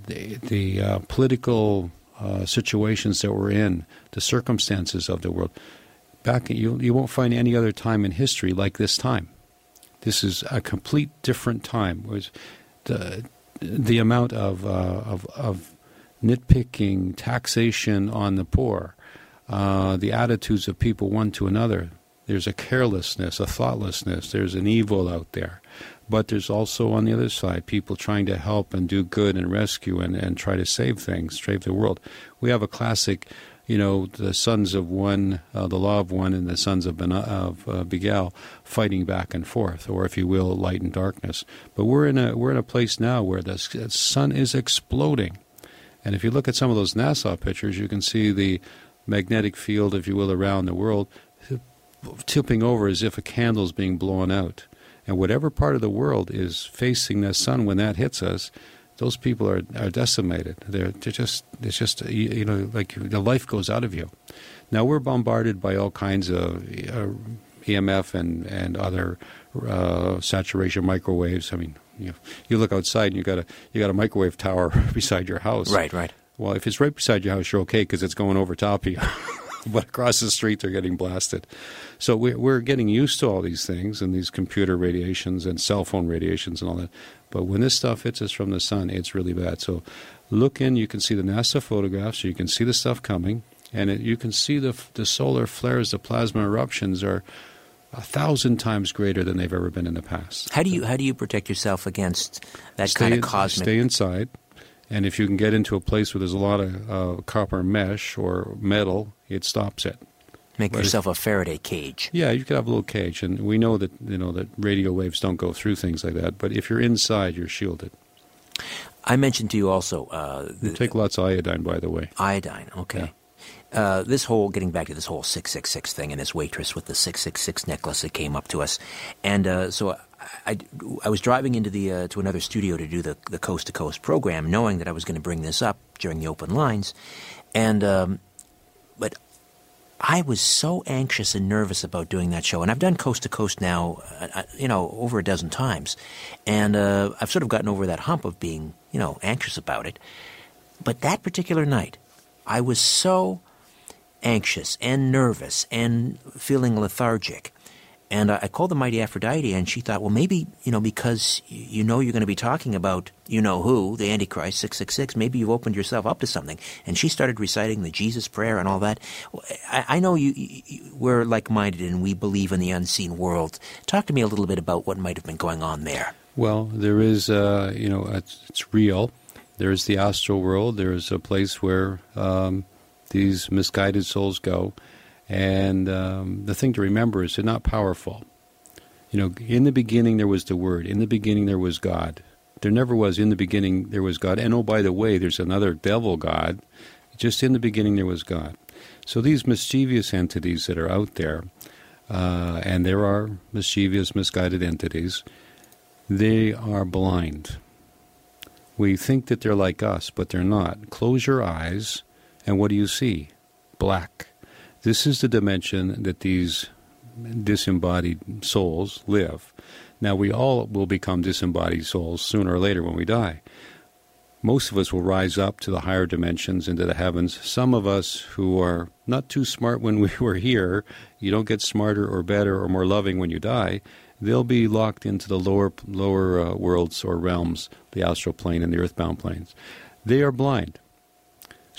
the, the uh, political uh, situations that we're in, the circumstances of the world, back you you won't find any other time in history like this time. This is a complete different time. Was the the amount of uh, of of nitpicking, taxation on the poor, uh, the attitudes of people one to another. There's a carelessness, a thoughtlessness. There's an evil out there. But there's also on the other side people trying to help and do good and rescue and, and try to save things, save the world. We have a classic, you know, the sons of one, uh, the law of one, and the sons of, ben- of uh, Belial fighting back and forth, or if you will, light and darkness. But we're in a we're in a place now where the sun is exploding, and if you look at some of those NASA pictures, you can see the magnetic field, if you will, around the world tipping over as if a candle is being blown out. And whatever part of the world is facing the sun when that hits us, those people are, are decimated. They're, they're just it's just you know like the life goes out of you. Now we're bombarded by all kinds of uh, EMF and and other uh, saturation microwaves. I mean, you you look outside and you got a you got a microwave tower beside your house. Right, right. Well, if it's right beside your house, you're okay because it's going over top of you. but across the street they're getting blasted. So we're getting used to all these things and these computer radiations and cell phone radiations and all that. But when this stuff hits us from the sun, it's really bad. So look in. You can see the NASA photographs. You can see the stuff coming, and it, you can see the the solar flares, the plasma eruptions are a thousand times greater than they've ever been in the past. How do you how do you protect yourself against that stay, kind of cosmic? Stay inside. And if you can get into a place where there's a lot of uh, copper mesh or metal, it stops it. Make but yourself a Faraday cage. Yeah, you could have a little cage, and we know that you know that radio waves don't go through things like that. But if you're inside, you're shielded. I mentioned to you also. Uh, you take lots of iodine, by the way. Iodine, okay. Yeah. Uh, this whole getting back to this whole six six six thing and this waitress with the six six six necklace that came up to us, and uh, so I, I was driving into the uh, to another studio to do the the coast to coast program, knowing that I was going to bring this up during the open lines, and um, but I was so anxious and nervous about doing that show, and I've done coast to coast now, uh, uh, you know, over a dozen times, and uh, I've sort of gotten over that hump of being, you know, anxious about it. But that particular night, I was so anxious and nervous and feeling lethargic and I, called the Mighty Aphrodite, and she thought, well, maybe, you know, because you know you're going to be talking about you know who, the Antichrist, 666, maybe you've opened yourself up to something. And she started reciting the Jesus prayer and all that. I, I know you, you, we're like minded and we believe in the unseen world. Talk to me a little bit about what might have been going on there. Well, there is, uh, you know, it's, it's, real. There's the astral world. There's a place where um, these misguided souls go and um, the thing to remember is they're not powerful. You know, in the beginning there was the Word. In the beginning there was God. There never was in the beginning there was God. And oh, by the way, there's another devil God. Just in the beginning there was God. So these mischievous entities that are out there, uh, and there are mischievous, misguided entities, they are blind. We think that they're like us, but they're not. Close your eyes, and what do you see? Black. This is the dimension that these disembodied souls live. Now, we all will become disembodied souls sooner or later when we die. Most of us will rise up to the higher dimensions into the heavens. Some of us who are not too smart when we were here, you don't get smarter or better or more loving when you die. They'll be locked into the lower lower uh, worlds or realms, the astral plane and the earthbound planes. They are blind.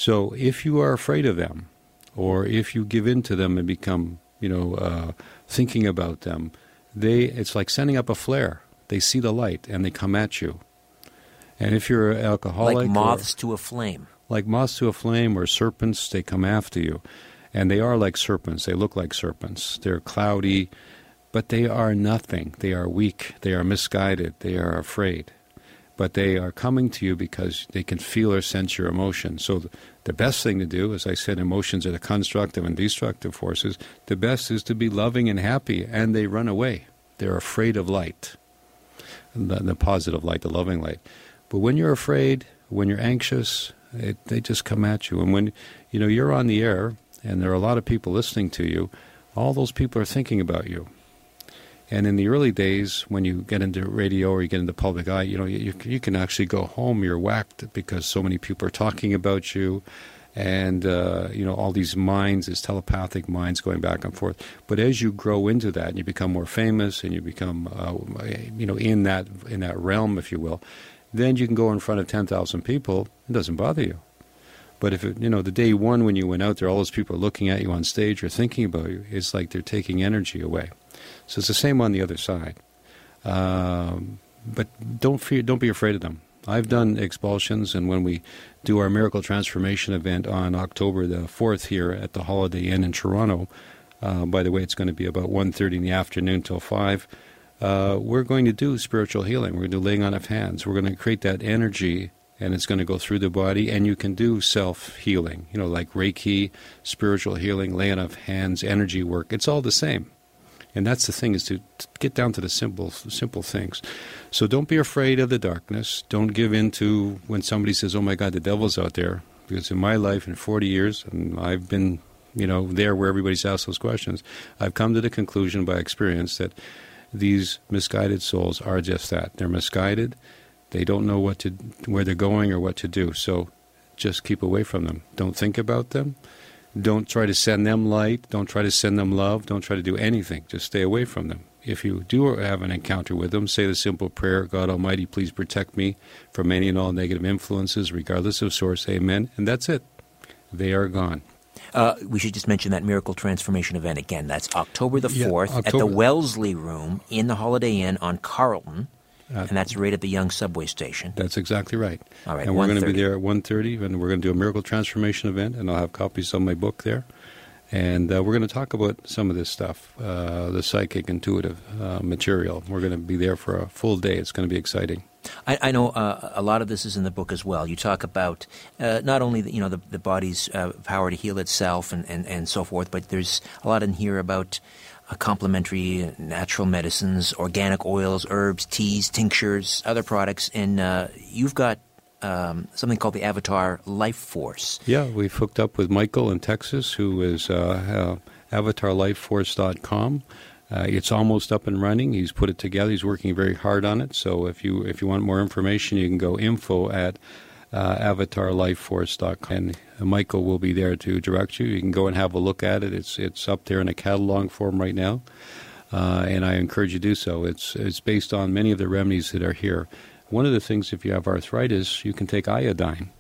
So if you are afraid of them, or if you give in to them and become, you know, uh, thinking about them, they it's like sending up a flare. They see the light and they come at you. And if you're an alcoholic, like moths or, to a flame, like moths to a flame, or serpents, they come after you, and they are like serpents. They look like serpents. They're cloudy, but they are nothing. They are weak. They are misguided. They are afraid but they are coming to you because they can feel or sense your emotion. So the best thing to do, as I said, emotions are the constructive and destructive forces. The best is to be loving and happy, and they run away. They're afraid of light, the, the positive light, the loving light. But when you're afraid, when you're anxious, it, they just come at you. And when you know you're on the air, and there are a lot of people listening to you, all those people are thinking about you. And in the early days, when you get into radio or you get into public eye, you know, you, you can actually go home, you're whacked because so many people are talking about you. And, uh, you know, all these minds, these telepathic minds going back and forth. But as you grow into that and you become more famous and you become, uh, you know, in that, in that realm, if you will, then you can go in front of 10,000 people. It doesn't bother you. But if it, you know the day one when you went out there, all those people are looking at you on stage or thinking about you, it's like they're taking energy away. So it's the same on the other side. Um, but don't fear, don't be afraid of them. I've done expulsions, and when we do our miracle transformation event on October the fourth here at the Holiday Inn in Toronto, uh, by the way, it's going to be about 1.30 in the afternoon till five. Uh, we're going to do spiritual healing. We're going to do laying on of hands. We're going to create that energy, and it's going to go through the body. And you can do self healing, you know, like Reiki, spiritual healing, laying on of hands, energy work. It's all the same. And that's the thing is to, to, get down to the simple simple things. So don't be afraid of the darkness. Don't give in to when somebody says, "Oh my God, the devil's out there." Because in my life, in 40 years, and I've been, you know, there where everybody's asked those questions, I've come to the conclusion by experience that these misguided souls are just that. They're misguided. They don't know what to where they're going or what to do. So just keep away from them. Don't think about them. Don't try to send them light. Don't try to send them love. Don't try to do anything. Just stay away from them. If you do have an encounter with them, say the simple prayer God Almighty, please protect me from any and all negative influences, regardless of source. Amen. And that's it. They are gone. Uh, we should just mention that miracle transformation event again. That's October the 4th yeah, October. at the Wellesley Room in the Holiday Inn on Carlton. Uh, and that's right at the Yonge subway station. That's exactly right. All right, and we're going to be there at 1.30, and we're going to do a miracle transformation event, and I'll have copies of my book there. And uh, we're going to talk about some of this stuff, uh, the psychic intuitive uh, material. We're going to be there for a full day. It's going to be exciting. I, I know uh, a lot of this is in the book as well. You talk about uh, not only the, you know the, the body's uh, power to heal itself and, and, and so forth, but there's a lot in here about complementary natural medicines, organic oils, herbs, teas, tinctures, other products, and you've got um, something called the Avatar Life Force. Yeah, we've hooked up with Michael in Texas, who is uh, uh, avatarlifeforce.com. Uh, it's almost up and running. He's put it together. He's working very hard on it. So if you if you want more information, you can go info at uh, avatarlifeforce.com. And Michael will be there to direct you. You can go and have a look at it. It's it's up there in a catalog form right now, uh, and I encourage you to do so. It's it's based on many of the remedies that are here. One of the things, if you have arthritis, you can take iodine,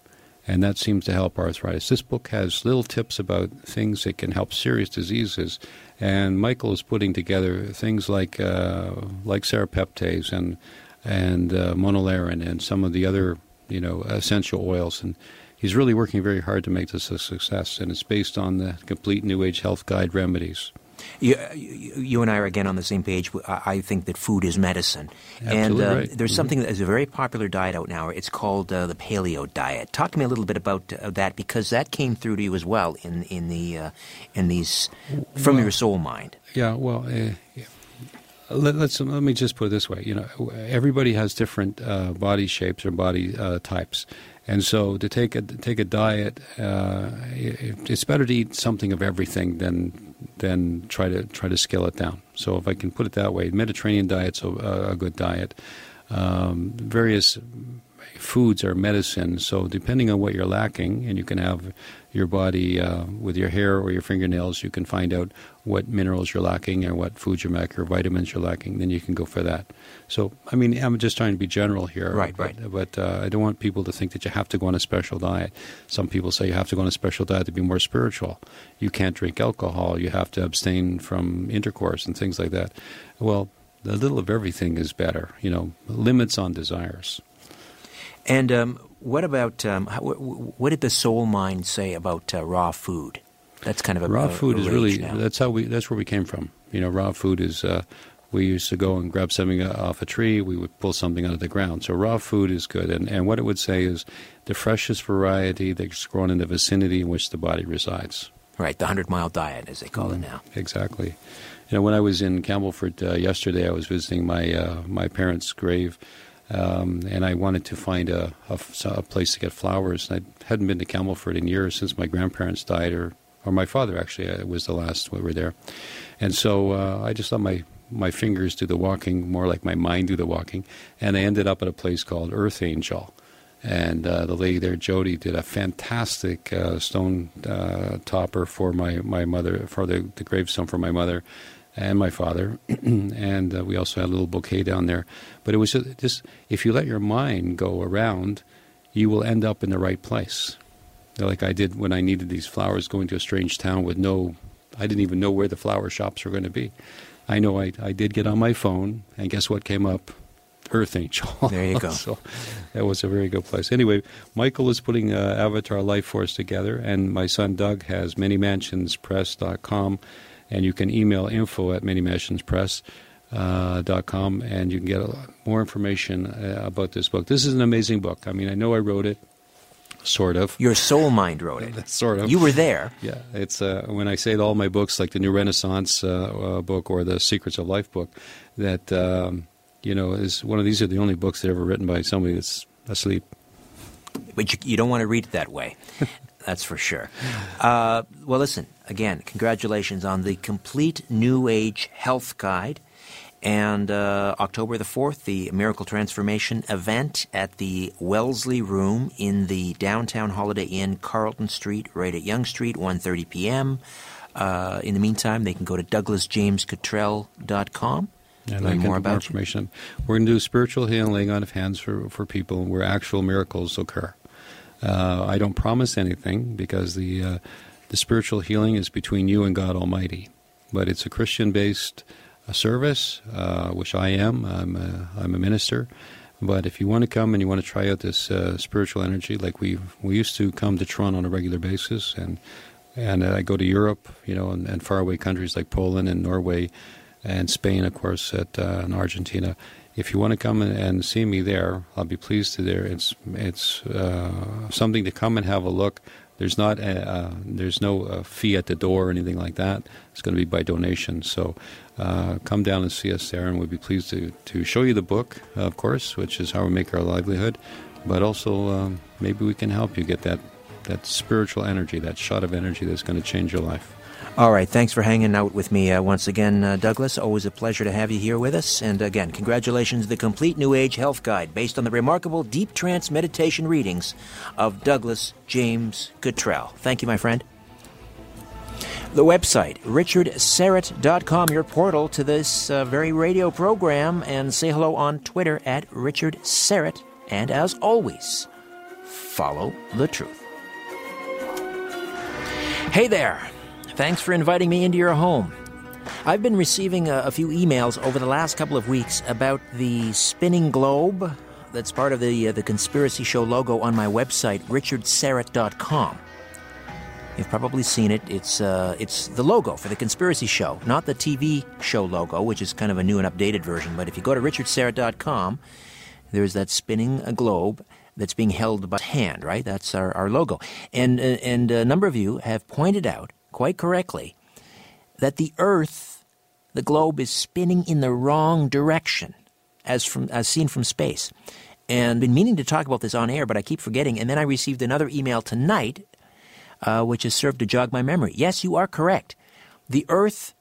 and that seems to help arthritis. This book has little tips about things that can help serious diseases, and Michael is putting together things like uh, like serrapeptase and and uh, monolaurin and some of the other you know essential oils and he's really working very hard to make this a success and it's based on the complete new age health guide remedies you, you, and I are again on the same page. I think that food is medicine. Absolutely and uh, right. there's mm-hmm. something that is a very popular diet out now. It's called uh, the paleo diet. Talk to me a little bit about uh, that because that came through to you as well in in the uh, in these from well, your soul mind. Yeah. Well. Let, us let me just put it this way. You know, everybody has different uh, body shapes or body uh, types, and so to take a take a diet, uh, it, it's better to eat something of everything than than try to try to scale it down. So if I can put it that way, Mediterranean diet's a, a good diet. Um, various foods are medicine. So depending on what you're lacking, and you can have your body uh, with your hair or your fingernails, you can find out what minerals you're lacking or what foods you're lacking or vitamins you're lacking. Then you can go for that. So I mean, I'm just trying to be general here. Right, but, right. But uh, I don't want people to think that you have to go on a special diet. Some people say you have to go on a special diet to be more spiritual. You can't drink alcohol. You have to abstain from intercourse and things like that. Well, a little of everything is better. You know, limits on desires. And um, what about um, how, what did the soul mind say about uh, raw food? That's kind of a raw a, food a is really now. that's how we that's where we came from. You know, raw food is. Uh, we used to go and grab something off a tree. We would pull something out of the ground. So raw food is good. And, and what it would say is the freshest variety that's grown in the vicinity in which the body resides. Right, the 100 mile diet, as they call mm, it now. Exactly. You know, when I was in Campbellford uh, yesterday, I was visiting my, uh, my parents' grave um, and I wanted to find a, a, a, place to get flowers. I hadn't been to Campbellford in years since my grandparents died, or or my father actually uh, was the last we were there. And so uh, I just let my my fingers do the walking, more like my mind do the walking. And I ended up at a place called Earth Angel. And uh, the lady there, Jody, did a fantastic uh, stone uh, topper for my, my mother, for the, the gravestone for my mother and my father, and uh, we also had a little bouquet down there. But it was just, if you let your mind go around, you will end up in the right place. Like I did when I needed these flowers going to a strange town with no, I didn't even know where the flower shops were going to be. I know I, I did get on my phone, and guess what came up? Earth Angel. There you go. so that was a very good place. Anyway, Michael is putting uh, Avatar Life Force together, and my son Doug has manymansionspress.com, and you can email info at manymansionspress.com, and you can get more information uh, about this book. This is an amazing book. I mean, I know I wrote it. Sort of. Your soul mind wrote it. sort of. You were there. Yeah, it's uh, when I say all my books, like the New Renaissance uh, uh, book or the Secrets of Life book, that um, you know is one of these are the only books that are ever written by somebody that's asleep. But you, you don't want to read it that way. That's for sure. Uh, well, listen, again, congratulations on the complete New Age Health Guide. And uh, October the 4th, the Miracle Transformation event at the Wellesley Room in the downtown Holiday Inn, Carlton Street, right at Yonge Street, 1.30 p.m. Uh, in the meantime, they can go to douglasjamescottrell.com. And learn more about you. information. We're going to do spiritual healing, laying on of hands for, for people where actual miracles occur. Uh, I don't promise anything because the uh, the spiritual healing is between you and God Almighty, but it's a Christian based uh, service, uh, which I am. I'm a, I'm a minister. But if you want to come and you want to try out this uh, spiritual energy, like we we used to come to Toronto on a regular basis, and and I go to Europe, you know, and, and faraway countries like Poland and Norway, and Spain, of course, at uh, and Argentina. If you want to come and, and see me there, I'll be pleased to there. It's it's uh, something to come and have a look. There's not a, uh, there's no uh, fee at the door or anything like that. It's going to be by donation. So uh, come down and see us there, and we'd be pleased to, to show you the book, of course, which is how we make our livelihood. But also um, maybe we can help you get that that spiritual energy, that shot of energy that's going to change your life. All right. Thanks for hanging out with me uh, once again, uh, Douglas. Always a pleasure to have you here with us. And again, congratulations, the complete New Age Health Guide based on the remarkable deep trance meditation readings of Douglas James Cottrell. Thank you, my friend. The website, richardsyrett.com, your portal to this uh, very radio program, and say hello on Twitter at Richard Syrett. And as always, follow the truth. Hey there. Thanks for inviting me into your home. I've been receiving a, a few emails over the last couple of weeks about the spinning globe that's part of the uh, the conspiracy show logo on my website richardsyrett.com. You've probably seen it. It's uh, it's the logo for the conspiracy show, not the TV show logo, which is kind of a new and updated version. But if you go to richardsyrett.com, there's that spinning globe that's being held by hand, right? That's our, our logo. And, uh, and a number of you have pointed out, quite correctly, that the Earth, the globe, is spinning in the wrong direction as, from, as seen from space. And been meaning to talk about this on air, but I keep forgetting. And then I received another email tonight, uh, which has served to jog my memory. Yes, you are correct. The Earth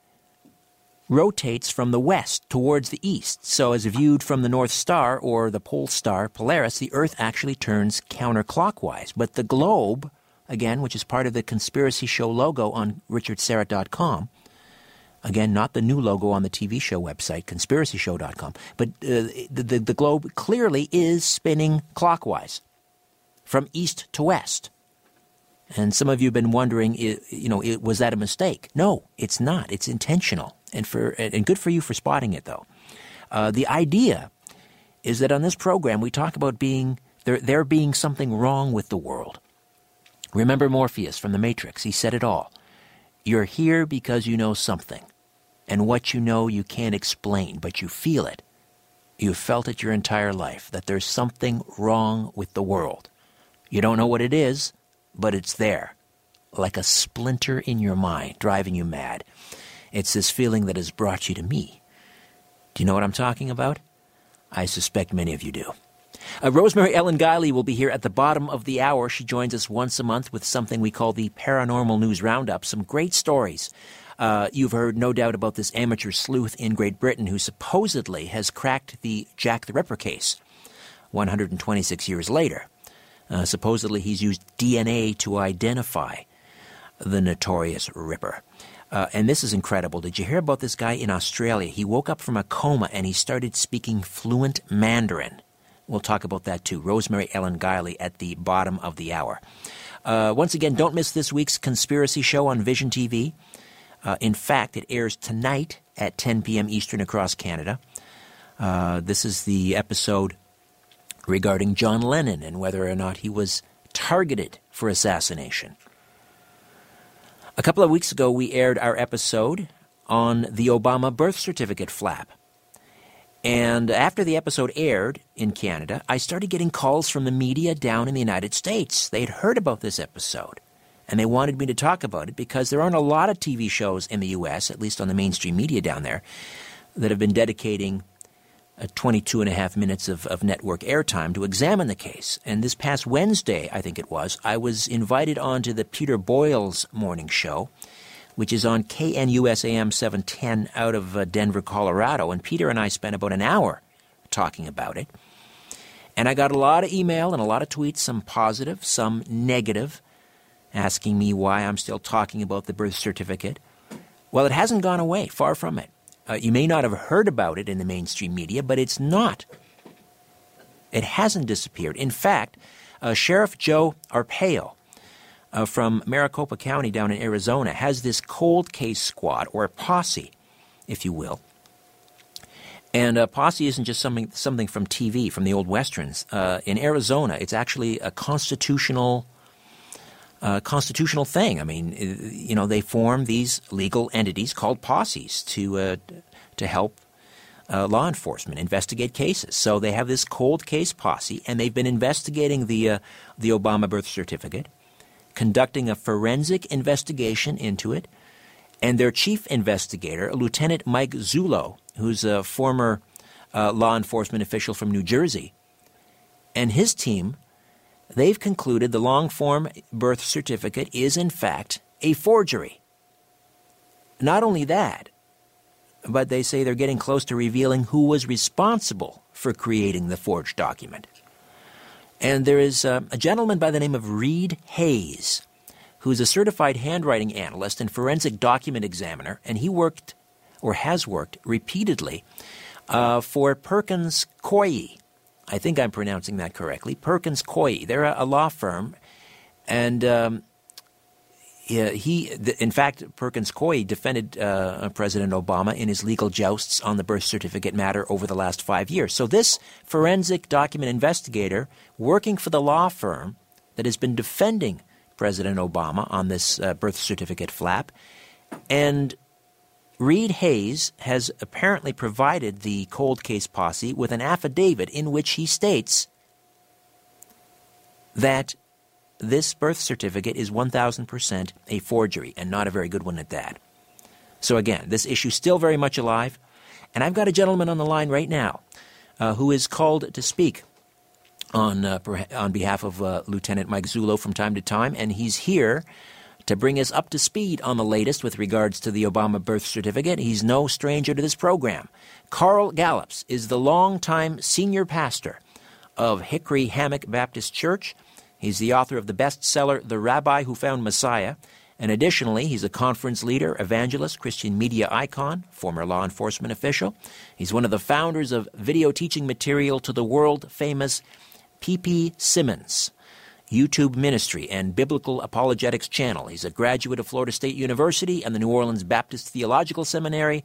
rotates from the west towards the east. So, as viewed from the North Star or the pole star Polaris, the Earth actually turns counterclockwise. But the globe, again, which is part of the conspiracy show logo on richardsyrett.com, again, not the new logo on the TV show website, conspiracyshow.com, but uh, the, the, the globe clearly is spinning clockwise from east to west. And some of you have been wondering, you know, was that a mistake? No, it's not. It's intentional, and for and good for you for spotting it, though. Uh, the idea is that on this program we talk about being there, there being something wrong with the world. Remember Morpheus from the Matrix? He said it all. You're here because you know something, and what you know you can't explain, but you feel it. You've felt it your entire life that there's something wrong with the world. You don't know what it is, but it's there, like a splinter in your mind, driving you mad. It's this feeling that has brought you to me. Do you know what I'm talking about? I suspect many of you do. Uh, Rosemary Ellen Guiley will be here at the bottom of the hour. She joins us once a month with something we call the Paranormal News Roundup. Some great stories. Uh, you've heard, no doubt, about this amateur sleuth in Great Britain who supposedly has cracked the Jack the Ripper case 126 years later. Uh, supposedly, he's used DNA to identify the notorious Ripper. Uh, and this is incredible. Did you hear about this guy in Australia? He woke up from a coma and he started speaking fluent Mandarin. We'll talk about that too. Rosemary Ellen Guiley at the bottom of the hour. Uh, once again, don't miss this week's conspiracy show on Vision TV. Uh, in fact, it airs tonight at 10 p.m. Eastern across Canada. Uh, this is the episode regarding John Lennon and whether or not he was targeted for assassination. A couple of weeks ago, we aired our episode on the Obama birth certificate flap. And after the episode aired in Canada, I started getting calls from the media down in the United States. They had heard about this episode and they wanted me to talk about it because there aren't a lot of TV shows in the U.S., at least on the mainstream media down there, that have been dedicating uh, 22 and a half minutes of, of network airtime to examine the case. And this past Wednesday, I think it was, I was invited on to the Peter Boyles morning show which is on KNUS AM 710 out of uh, Denver, Colorado. And Peter and I spent about an hour talking about it. And I got a lot of email and a lot of tweets, some positive, some negative, asking me why I'm still talking about the birth certificate. Well, it hasn't gone away, far from it. Uh, you may not have heard about it in the mainstream media, but it's not. It hasn't disappeared. In fact, uh, Sheriff Joe Arpaio uh, from Maricopa County down in Arizona has this cold case squad, or posse, if you will. And a posse isn't just something, something from TV, from the old westerns. Uh, in Arizona, it's actually a constitutional uh, constitutional thing. I mean, uh, you know, they form these legal entities called posses to uh, to help uh, law enforcement investigate cases. So they have this cold case posse, and they've been investigating the uh, the Obama birth certificate conducting a forensic investigation into it, and their chief investigator, Lieutenant Mike Zullo, who's a former uh, law enforcement official from New Jersey, and his team, they've concluded the long form birth certificate is, in fact, a forgery. Not only that, but they say they're getting close to revealing who was responsible for creating the forged document. And there is uh, a gentleman by the name of Reed Hayes, who's a certified handwriting analyst and forensic document examiner, and he worked or has worked repeatedly uh, for Perkins Coie. I think I'm pronouncing that correctly. Perkins Coie. They're a, a law firm, and um, he, in fact, Perkins Coie defended uh, President Obama in his legal jousts on the birth certificate matter over the last five years. So, this forensic document investigator working for the law firm that has been defending President Obama on this uh, birth certificate flap, and Reed Hayes has apparently provided the cold case posse with an affidavit in which he states that this birth certificate is 1000% a forgery and not a very good one at that. So, again, this issue still very much alive. And I've got a gentleman on the line right now uh, who is called to speak on, uh, on behalf of uh, Lieutenant Mike Zullo from time to time, and he's here to bring us up to speed on the latest with regards to the Obama birth certificate. He's no stranger to this program. Carl Gallups is the longtime senior pastor of Hickory Hammock Baptist Church He's the author of the bestseller The Rabbi Who Found Messiah. And additionally, he's a conference leader, evangelist, Christian media icon, former law enforcement official. He's one of the founders of video teaching material to the world famous P.P. Simmons YouTube ministry and biblical apologetics channel. He's a graduate of Florida State University and the New Orleans Baptist Theological Seminary.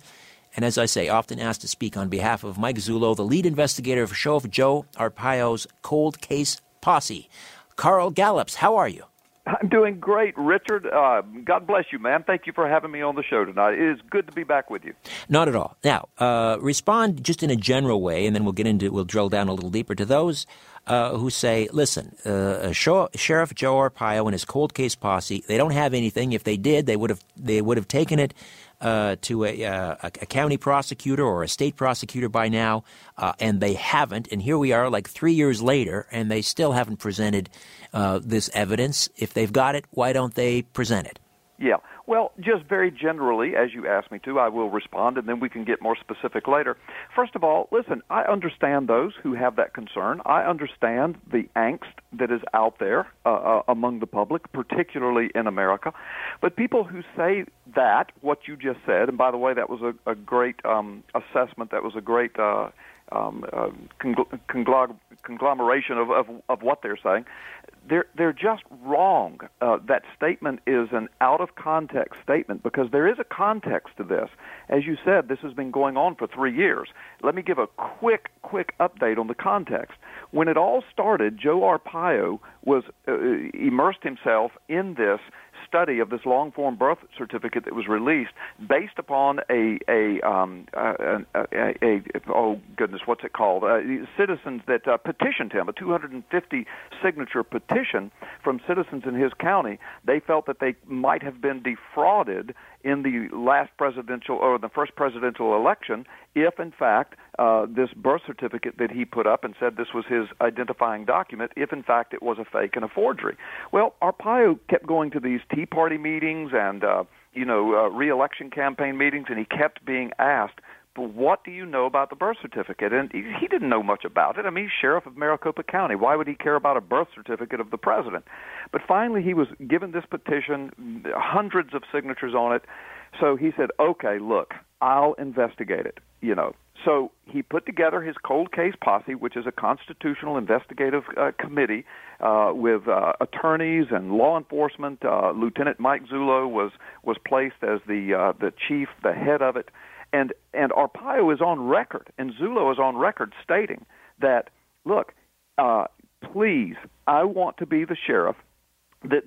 And as I say, often asked to speak on behalf of Mike Zullo, the lead investigator of Sheriff Joe Arpaio's cold case posse. Carl Gallups, how are you? I'm doing great, Richard. Uh, God bless you, man. Thank you for having me on the show tonight. It is good to be back with you. Not at all. Now, uh, respond just in a general way, and then we'll get into we'll drill down a little deeper to those uh, who say, "Listen, uh, Sheriff Joe Arpaio and his cold case posse, they don't have anything. If they did, they would have they would have taken it uh, to a, uh, a, a, county prosecutor or a state prosecutor by now, uh, and they haven't. And here we are, like three years later, and they still haven't presented uh, this evidence. If they've got it, why don't they present it? Yeah. Well, just very generally, as you asked me to, I will respond, and then we can get more specific later. First of all, listen, I understand those who have that concern. I understand the angst that is out there uh, uh, among the public, particularly in America. But people who say that, what you just said, and by the way, that was a, a great um, assessment, that was a great. Uh, um, uh, congl- conglomeration of, of, of what they're saying. They're they're just wrong. Uh, that statement is an out of context statement because there is a context to this. As you said, this has been going on for three years. Let me give a quick quick update on the context. When it all started, Joe Arpaio was uh, immersed himself in this study of this long form birth certificate that was released based upon a a um a, a, a, a oh goodness what's it called? Uh, citizens that uh, petitioned him a 250 signature petition from citizens in his county. They felt that they might have been defrauded in the last presidential or the first presidential election if in fact uh, this birth certificate that he put up and said this was his identifying document if in fact it was a fake and a forgery well arpaio kept going to these tea party meetings and uh, you know uh, re-election campaign meetings and he kept being asked but what do you know about the birth certificate? And he, he didn't know much about it. I mean, he's sheriff of Maricopa County. Why would he care about a birth certificate of the president? But finally, he was given this petition, hundreds of signatures on it. So he said, "Okay, look, I'll investigate it." You know. So he put together his cold case posse, which is a constitutional investigative uh, committee uh, with uh, attorneys and law enforcement. Uh, Lieutenant Mike Zullo was was placed as the uh, the chief, the head of it and and Arpaio is on record, and Zullo is on record stating that, look, uh, please, I want to be the sheriff that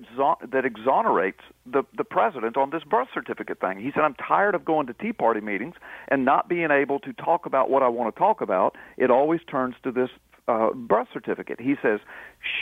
that exonerates the the president on this birth certificate thing. He said, "I'm tired of going to Tea Party meetings and not being able to talk about what I want to talk about. It always turns to this uh, birth certificate." He says,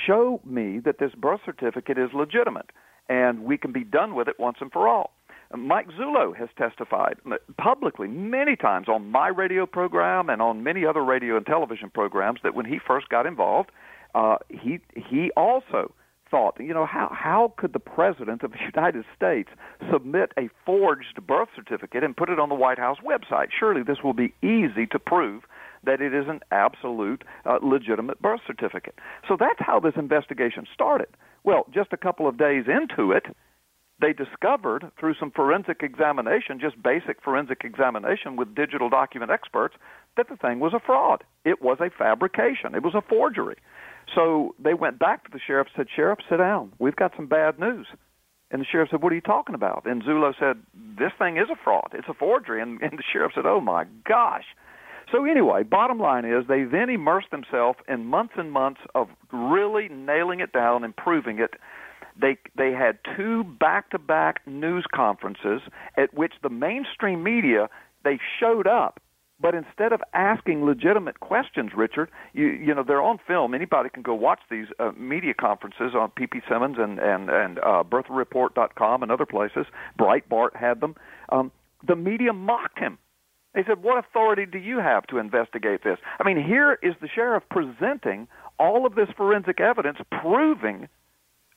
"Show me that this birth certificate is legitimate, and we can be done with it once and for all." Mike Zullo has testified publicly many times on my radio program and on many other radio and television programs that when he first got involved, uh, he he also thought, you know, how how could the president of the United States submit a forged birth certificate and put it on the White House website? Surely this will be easy to prove that it is an absolute uh, legitimate birth certificate. So that's how this investigation started. Well, just a couple of days into it, they discovered through some forensic examination, just basic forensic examination with digital document experts, that the thing was a fraud. It was a fabrication. It was a forgery. So they went back to the sheriff and said, Sheriff, sit down. We've got some bad news. And the sheriff said, What are you talking about? And Zullo said, This thing is a fraud. It's a forgery. And, and the sheriff said, Oh my gosh. So anyway, bottom line is they then immersed themselves in months and months of really nailing it down and proving it they they had two back-to-back news conferences at which the mainstream media they showed up but instead of asking legitimate questions, Richard, you you know they're on film. Anybody can go watch these uh, media conferences on PP Simmons and and and uh, BirthReport.com and other places. Breitbart had them. Um, the media mocked him. They said, "What authority do you have to investigate this?" I mean, here is the sheriff presenting all of this forensic evidence, proving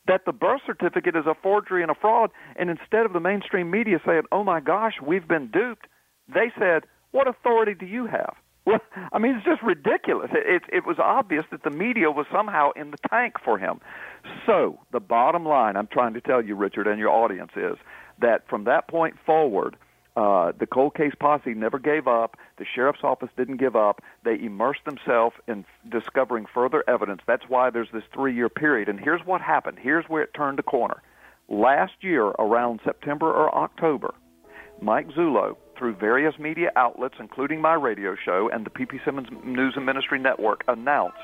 that the birth certificate is a forgery and a fraud, and instead of the mainstream media saying, "Oh my gosh, we've been duped," they said, "What authority do you have?" Well, I mean, it's just ridiculous. It, it, it was obvious that the media was somehow in the tank for him. So the bottom line, I'm trying to tell you, Richard, and your audience is that from that point forward uh, the cold case posse never gave up. The sheriff's office didn't give up. They immersed themselves in discovering further evidence. That's why there's this three year period. And here's what happened. Here's where it turned a corner. Last year, around September or October, Mike Zullo, through various media outlets, including my radio show and the PP Simmons News and Ministry Network, announced,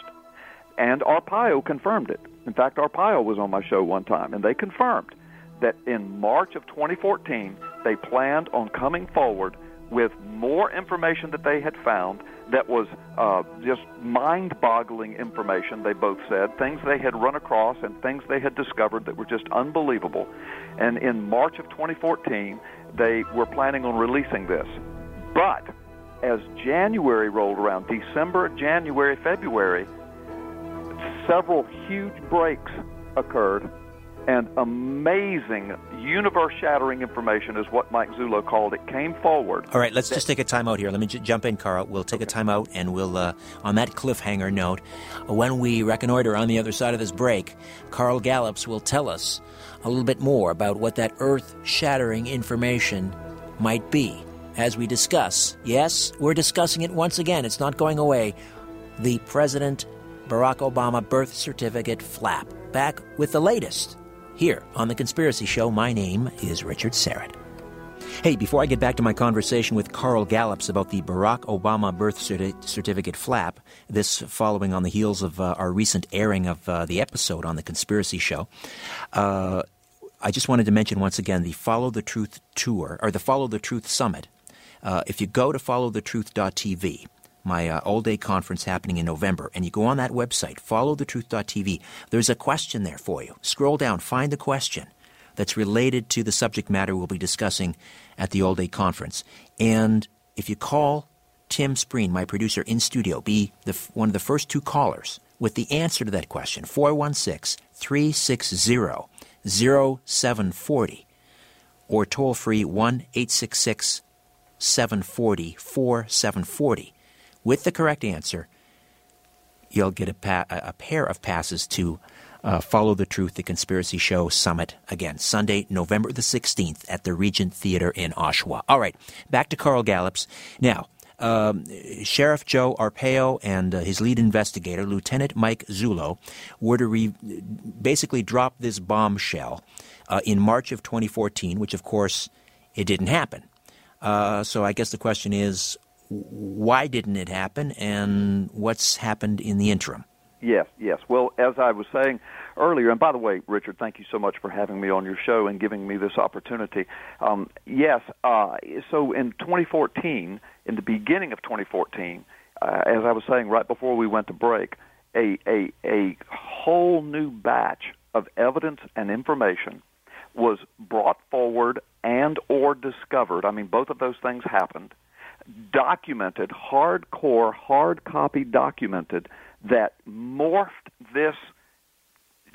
and Arpaio confirmed it. In fact, Arpaio was on my show one time, and they confirmed that in March of 2014, they planned on coming forward with more information that they had found that was uh, just mind boggling information, they both said, things they had run across and things they had discovered that were just unbelievable. And in March of 2014, they were planning on releasing this. But as January rolled around, December, January, February, several huge breaks occurred and amazing, universe-shattering information is what Mike Zullo called it. Came forward. All right, let's just take a time out here. Let me j- jump in, Carl. We'll take okay. a time out, and we'll uh, on that cliffhanger note, when we reconnoiter on the other side of this break, Carl Gallups will tell us a little bit more about what that earth-shattering information might be. as we discuss, yes, we're discussing it once again, it's not going away, the President Barack Obama birth certificate flap. Back with the latest. Here on The Conspiracy Show, my name is Richard Syrett. Hey, before I get back to my conversation with Carl Gallups about the Barack Obama birth certi- certificate flap, this following on the heels of uh, our recent airing of uh, the episode on The Conspiracy Show, uh, I just wanted to mention once again the Follow the Truth tour, or the Follow the Truth Summit. Uh, if you go to followthetruth.tv, my uh, all day conference happening in November, and you go on that website, followthetruth.tv, there's a question there for you. Scroll down, find the question that's related to the subject matter we'll be discussing at the all day conference. And if you call Tim Spreen, my producer in studio, be the, one of the first two callers with the answer to that question, 416 360 0740, or toll free 1 866 740 4740 with the correct answer, you'll get a, pa- a pair of passes to uh, Follow the Truth, the Conspiracy Show Summit again, Sunday, November the 16th at the Regent Theater in Oshawa. All right, back to Carl Gallups. Now, um, Sheriff Joe Arpaio and uh, his lead investigator, Lieutenant Mike Zullo, were to re- basically drop this bombshell uh, in March of 2014, which of course it didn't happen. Uh, so I guess the question is, why didn't it happen, and what's happened in the interim? Yes, yes. Well, as I was saying earlier, and by the way, Richard, thank you so much for having me on your show and giving me this opportunity. Um, yes, uh, so in 2014, in the beginning of 2014, uh, as I was saying right before we went to break, a, a, a whole new batch of evidence and information was brought forward and or discovered. I mean, both of those things happened documented, hardcore, hard copy documented, that morphed this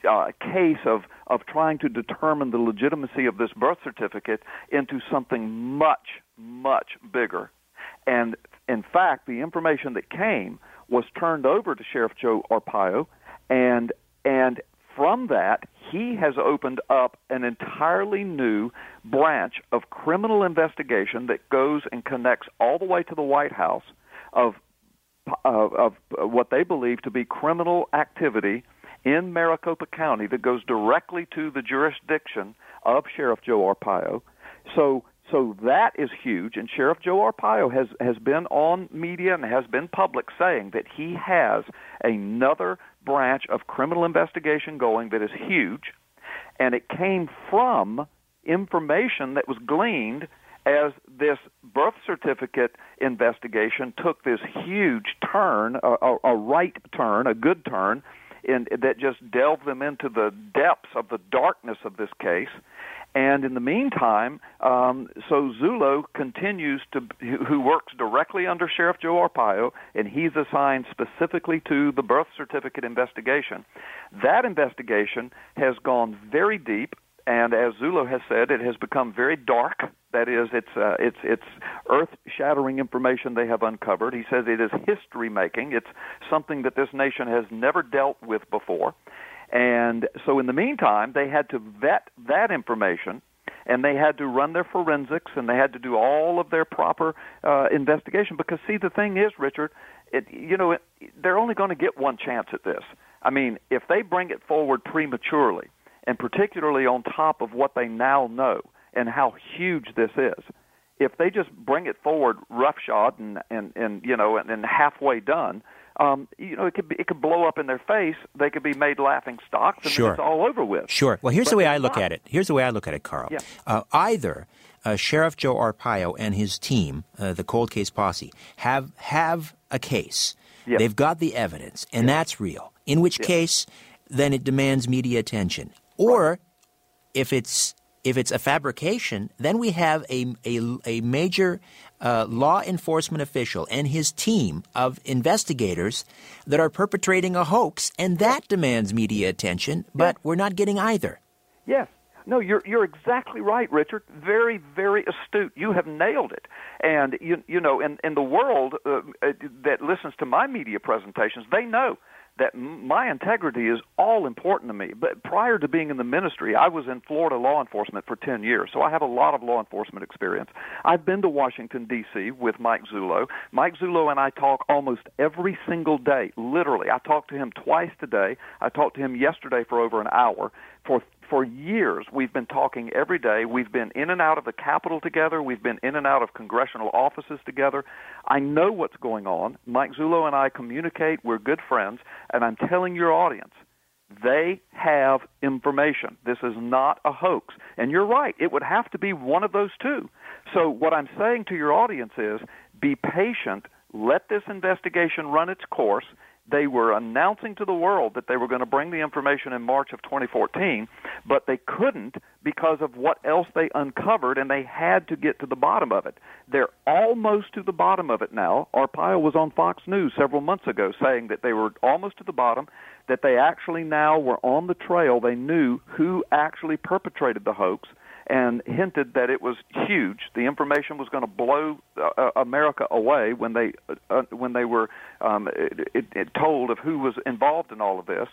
uh, case of, of trying to determine the legitimacy of this birth certificate into something much, much bigger. And in fact, the information that came was turned over to Sheriff Joe Arpaio, and and from that, he has opened up an entirely new branch of criminal investigation that goes and connects all the way to the White House of of, of what they believe to be criminal activity in Maricopa County that goes directly to the jurisdiction of Sheriff Joe Arpaio. So so that is huge, and Sheriff Joe Arpaio has has been on media and has been public saying that he has another branch of criminal investigation going that is huge, and it came from information that was gleaned as this birth certificate investigation took this huge turn, a, a, a right turn, a good turn, and that just delved them into the depths of the darkness of this case and in the meantime, um, so Zullo continues to, who works directly under Sheriff Joe Arpaio, and he's assigned specifically to the birth certificate investigation. That investigation has gone very deep, and as Zullo has said, it has become very dark. That is, it's uh, it's it's earth-shattering information they have uncovered. He says it is history-making. It's something that this nation has never dealt with before. And so in the meantime, they had to vet that information and they had to run their forensics and they had to do all of their proper uh, investigation. Because see the thing is richard it, you know it, they're only going to get one chance at this. I mean if they bring it forward prematurely and particularly on top of what they now know and how huge this is if they just bring it forward roughshod and and and you know and, and halfway done um, you know, it could be, it could blow up in their face. They could be made laughing stocks, and sure. it's all over with. Sure. Well, here's but the way I look not. at it. Here's the way I look at it, Carl. Yeah. Uh, either uh, Sheriff Joe Arpaio and his team, uh, the cold case posse, have have a case. Yep. They've got the evidence, and that's real. In which Yep. case, then it demands media attention. Or if it's if it's a fabrication, then we have a a, a major uh, law enforcement official and his team of investigators that are perpetrating a hoax, and that demands media attention. But we're not getting either. Yes. No, you're you're exactly right, Richard. Very, very astute. You have nailed it. And you you know, in in the world uh, uh, that listens to my media presentations, they know that my integrity is all important to me. But prior to being in the ministry, I was in Florida law enforcement for 10 years, so I have a lot of law enforcement experience. I've been to Washington, D.C. with Mike Zullo. Mike Zullo and I talk almost every single day, literally. I talked to him twice today. I talked to him yesterday for over an hour. For for years we've been talking every day. We've been in and out of the Capitol together. We've been in and out of congressional offices together. I know what's going on. Mike Zullo and I communicate. We're good friends, and I'm telling your audience, they have information. This is not a hoax. And you're right, it would have to be one of those two. So what I'm saying to your audience is be patient, let this investigation run its course they were announcing to the world that they were going to bring the information in March of 2014, but they couldn't because of what else they uncovered, and they had to get to the bottom of it. They're almost to the bottom of it now. Arpaio was on Fox News several months ago saying that they were almost to the bottom, that they actually now were on the trail. They knew who actually perpetrated the hoax, and hinted that it was huge. The information was going to blow uh, uh, America away when they uh, uh, when they were um, it, it told of who was involved in all of this.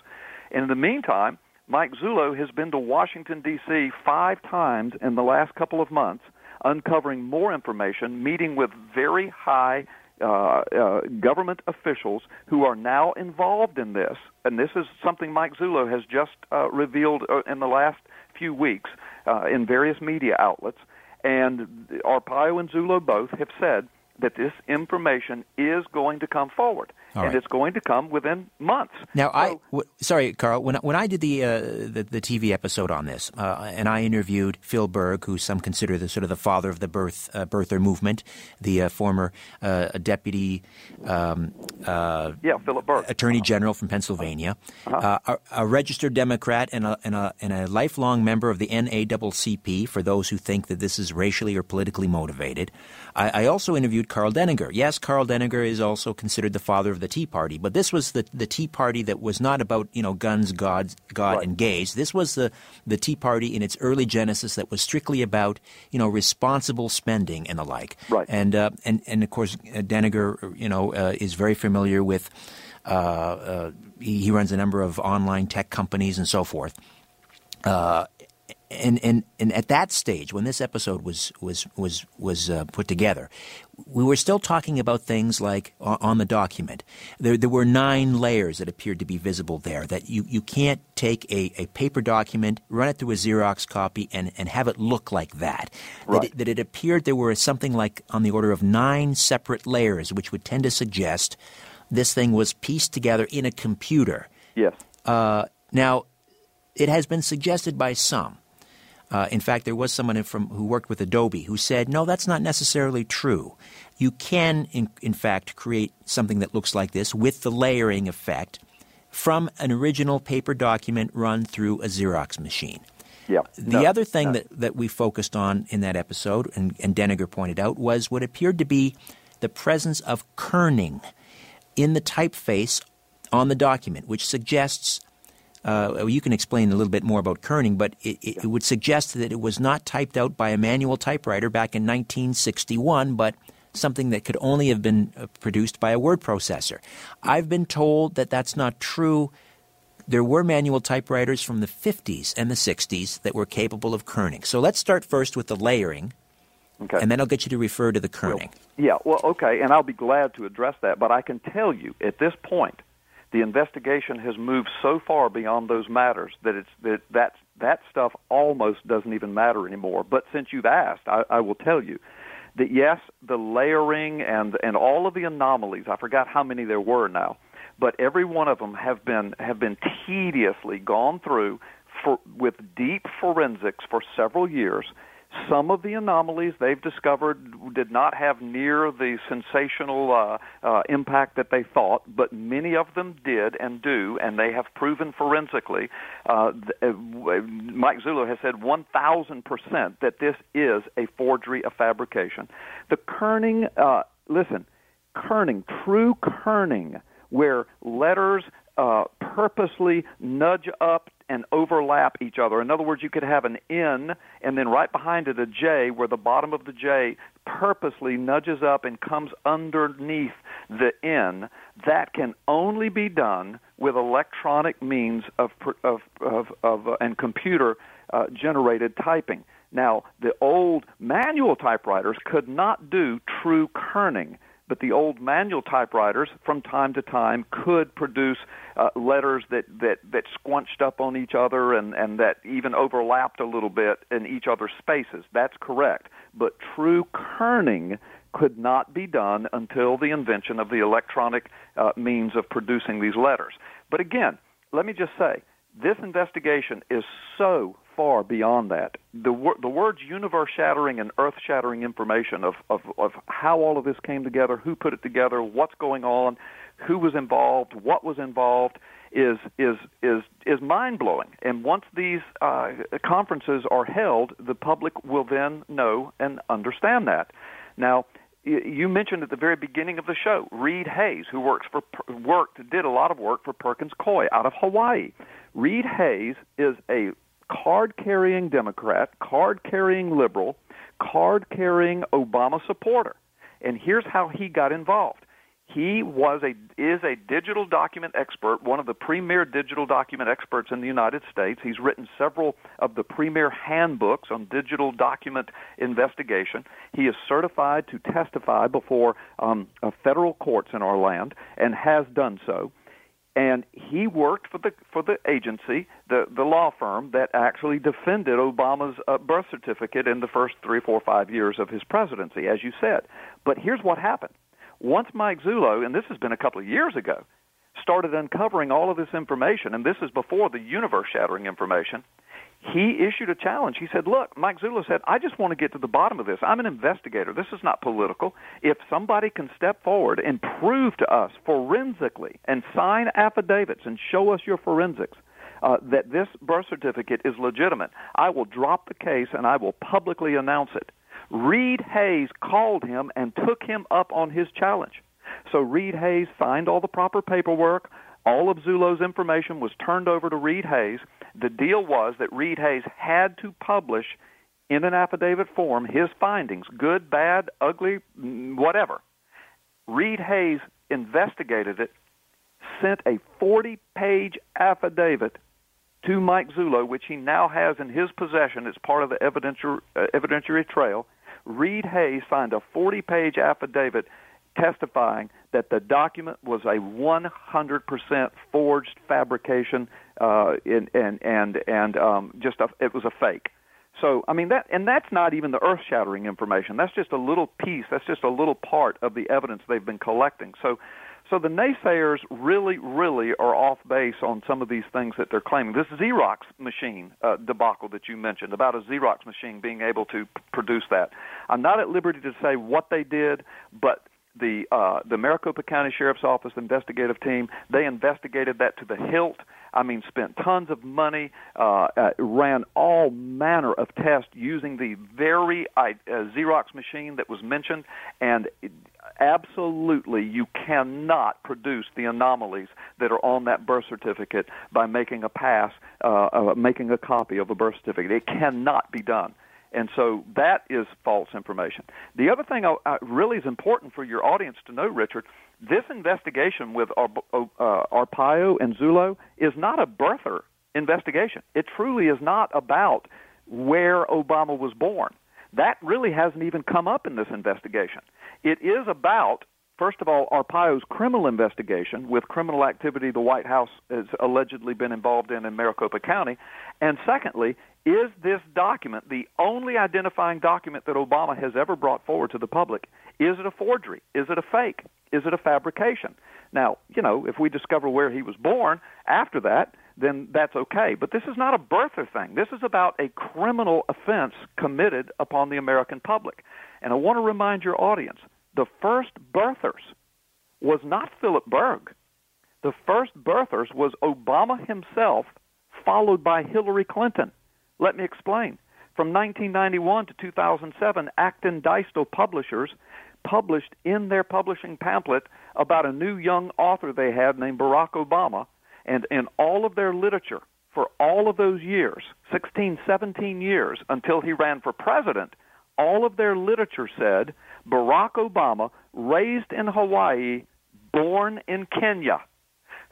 And in the meantime, Mike Zullo has been to Washington D.C. five times in the last couple of months, uncovering more information, meeting with very high uh, uh, government officials who are now involved in this, and this is something Mike Zullo has just uh, revealed uh, in the last few weeks uh, in various media outlets. And Arpaio and Zullo both have said that this information is going to come forward. All and right. it's going to come within months. Now, so, I w- sorry, Carl. When when I did the uh, the, the, TV episode on this, uh, and I interviewed Phil Berg, who some consider the sort of the father of the birth uh, birther movement, the uh, former uh, deputy, um, uh, yeah, Philip Berg, attorney general from Pennsylvania, uh-huh. a, a, registered Democrat and a, and a and a lifelong member of the NAACP. For those who think that this is racially or politically motivated, I, I also interviewed Karl Denninger. Yes, Karl Denninger is also considered the father of the Tea Party, but this was the, the Tea Party that was not about you know guns, God, God, right. and gays. This was the the Tea Party in its early genesis that was strictly about you know responsible spending and the like. Right. And uh, and and of course, uh, Denninger, you know, uh, is very familiar with. Uh, uh, he, he, runs a number of online tech companies and so forth. Uh, and, and, and at that stage, when this episode was was was was uh, put together, we were still talking about things like on the document. There, there were nine layers that appeared to be visible there. That you, you can't take a, a paper document, run it through a Xerox copy, and, and have it look like that. Right. That, it, that it appeared there were something like on the order of nine separate layers, which would tend to suggest this thing was pieced together in a computer. Yes. Uh, now, it has been suggested by some uh, in fact, there was someone from, who worked with Adobe who said, no, that's not necessarily true. You can, in, in fact, create something that looks like this with the layering effect from an original paper document run through a Xerox machine. Yeah. The no, other thing no. that, that we focused on in that episode, and, and Denninger pointed out, was what appeared to be the presence of kerning in the typeface on the document, which suggests uh, you can explain a little bit more about kerning, but it, it, would suggest that it was not typed out by a manual typewriter back in 1961, but something that could only have been uh, produced by a word processor. I've been told that that's not true. There were manual typewriters from the 50s and the 60s that were capable of kerning. So let's start first with the layering. Okay. And then I'll get you to refer to the kerning. Well, yeah, well, okay, and I'll be glad to address that. But I can tell you at this point, the investigation has moved so far beyond those matters that it's that that that stuff almost doesn't even matter anymore. But since you've asked, I, I will tell you that yes, the layering and and all of the anomalies. I forgot how many there were now, but every one of them have been have been tediously gone through for, with deep forensics for several years some of the anomalies they've discovered did not have near the sensational uh, uh, impact that they thought, but many of them did and do, and they have proven forensically. Uh, uh Mike Zullo has said 1,000% that this is a forgery, a fabrication. The kerning, uh, listen, kerning, true kerning, where letters uh, purposely nudge up and overlap each other. In other words, you could have an N and then right behind it a J where the bottom of the J purposely nudges up and comes underneath the N. That can only be done with electronic means of, of, of, of uh, and computer uh, generated typing. Now, the old manual typewriters could not do true kerning but the old manual typewriters from time to time could produce uh, letters that, that, that squunched up on each other and, and that even overlapped a little bit in each other's spaces. That's correct. But true kerning could not be done until the invention of the electronic uh, means of producing these letters. But again, let me just say, this investigation is so far beyond that. The, wor- the words universe shattering and earth shattering information of, of, of how all of this came together, who put it together, what's going on, who was involved, what was involved, is is is is mind blowing. And once these uh, conferences are held, the public will then know and understand that. Now, you mentioned at the very beginning of the show Reed Hayes, who works for worked did a lot of work for Perkins Coie out of Hawaii. Reed Hayes is a card carrying Democrat, card carrying liberal, card carrying Obama supporter. And here's how he got involved. He was a is a digital document expert, one of the premier digital document experts in the United States. He's written several of the premier handbooks on digital document investigation. He is certified to testify before um, federal courts in our land and has done so and he worked for the for the agency, the the law firm that actually defended Obama's uh, birth certificate in the first three, four, five years of his presidency, as you said. But here's what happened: once Mike Zullo, and this has been a couple of years ago, started uncovering all of this information, and this is before the universe-shattering information he issued a challenge. He said, Look, Mike Zullo said, I just want to get to the bottom of this. I'm an investigator. This is not political. If somebody can step forward and prove to us forensically and sign affidavits and show us your forensics uh, that this birth certificate is legitimate, I will drop the case and I will publicly announce it. Reed Hayes called him and took him up on his challenge. So Reed Hayes signed all the proper paperwork. All of Zullo's information was turned over to Reed Hayes. The deal was that Reed Hayes had to publish in an affidavit form his findings, good, bad, ugly, whatever. Reed Hayes investigated it, sent a 40 page affidavit to Mike Zullo, which he now has in his possession as part of the evidentiary, uh, evidentiary trail. Reed Hayes signed a 40 page affidavit testifying that the document was a 100% forged fabrication uh, and and and, and um, just a, it was a fake. So I mean that, and that's not even the earth-shattering information. That's just a little piece. That's just a little part of the evidence they've been collecting. So, so the naysayers really, really are off base on some of these things that they're claiming. This Xerox machine uh, debacle that you mentioned about a Xerox machine being able to p- produce that. I'm not at liberty to say what they did, but the uh, the Maricopa County Sheriff's Office investigative team. They investigated that to the hilt. I mean, spent tons of money, uh, uh, ran all manner of tests using the very uh, Xerox machine that was mentioned, and it, absolutely you cannot produce the anomalies that are on that birth certificate by making a pass, uh, uh, making a copy of a birth certificate. It cannot be done. And so that is false information. The other thing I, I really is important for your audience to know, Richard, this investigation with Ar- uh, Arpaio and Zullo is not a birther investigation. It truly is not about where Obama was born. That really hasn't even come up in this investigation. It is about First of all, Arpaio's criminal investigation with criminal activity the White House has allegedly been involved in in Maricopa County. And secondly, is this document the only identifying document that Obama has ever brought forward to the public? Is it a forgery? Is it a fake? Is it a fabrication? Now, you know, if we discover where he was born after that, then that's okay. But this is not a birther thing. This is about a criminal offense committed upon the American public. And I want to remind your audience the first birthers was not Philip Berg. The first birthers was Obama himself, followed by Hillary Clinton. Let me explain. From 1991 to 2007, Acton Dystel Publishers published in their publishing pamphlet about a new young author they had named Barack Obama, and in all of their literature for all of those years, 16, 17 years, until he ran for president, all of their literature said Barack Obama, raised in Hawaii, born in Kenya.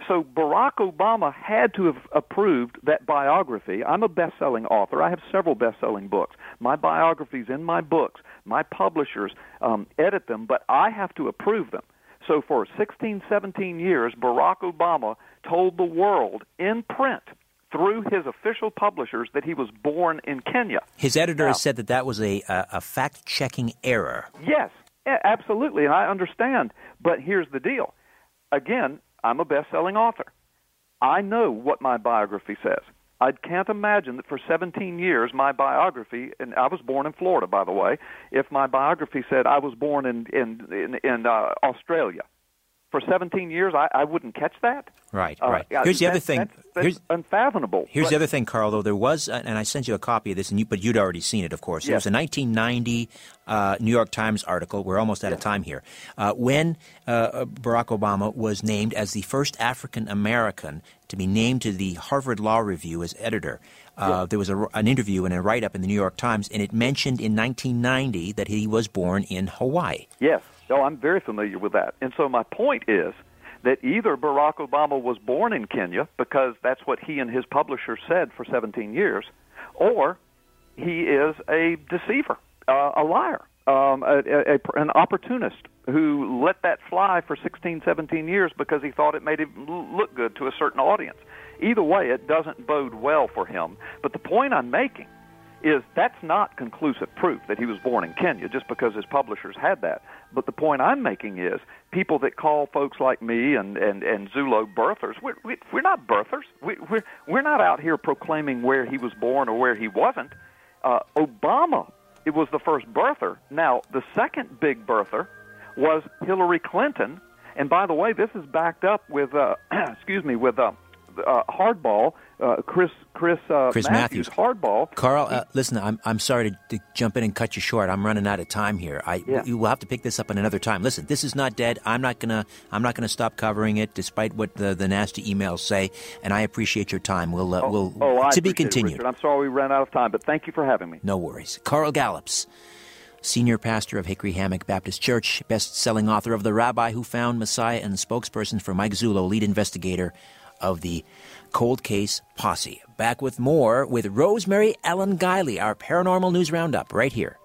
So Barack Obama had to have approved that biography. I'm a best-selling author. I have several best-selling books. My biographies in my books. My publishers um, edit them, but I have to approve them. So for 16, 17 years, Barack Obama told the world in print through his official publishers that he was born in Kenya. His editor now, has said that that was a, a, a fact checking error. Yes, absolutely, and I understand. But here's the deal. Again, I'm a best selling author. I know what my biography says. I can't imagine that for 17 years my biography, and I was born in Florida, by the way. If my biography said I was born in in in, in uh, Australia, for 17 years, I, I wouldn't catch that. Right, uh, right. Here's the other thing. That's, here's, unfathomable. Here's but, the other thing, Carl. Though there was, uh, and I sent you a copy of this, and you, but you'd already seen it, of course. Yes. There was a 1990 uh, New York Times article. We're almost out yes. of time here. Uh, when uh, Barack Obama was named as the first African American to be named to the Harvard Law Review as editor. Uh, yes. There was a, an interview and a write up in the New York Times, and it mentioned in 1990 that he was born in Hawaii. Yes. Oh, I'm very familiar with that. And so my point is that either Barack Obama was born in Kenya because that's what he and his publisher said for 17 years, or he is a deceiver, uh, a liar, um, a, a, an opportunist who let that fly for 16, 17 years because he thought it made him look good to a certain audience. Either way, it doesn't bode well for him. But the point I'm making is that's not conclusive proof that he was born in Kenya just because his publishers had that. But the point I'm making is people that call folks like me and and and Zullo birthers, we're we, we're not birthers. We, we're we're not out here proclaiming where he was born or where he wasn't. Uh, Obama, it was the first birther. Now the second big birther was Hillary Clinton. And by the way, this is backed up with uh, excuse me with uh, uh, hardball uh, Chris Chris, uh, Chris Matthews, Matthews. hardball. Carl, uh, listen, I'm I'm sorry to, to, jump in and cut you short. I'm running out of time here. I yeah. you will have to pick this up at another time. Listen, this is not dead. I'm not gonna I'm not gonna stop covering it, despite what the, the nasty emails say. And I appreciate your time. We'll uh, oh, we'll oh, to be continued. It, I'm sorry we ran out of time, but thank you for having me. No worries, Carl Gallups. Senior pastor of Hickory Hammock Baptist Church, best selling author of The Rabbi Who Found Messiah, and spokesperson for Mike Zullo, lead investigator of the Cold Case Posse. Back with more with Rosemary Ellen Guiley, our paranormal news roundup, right here.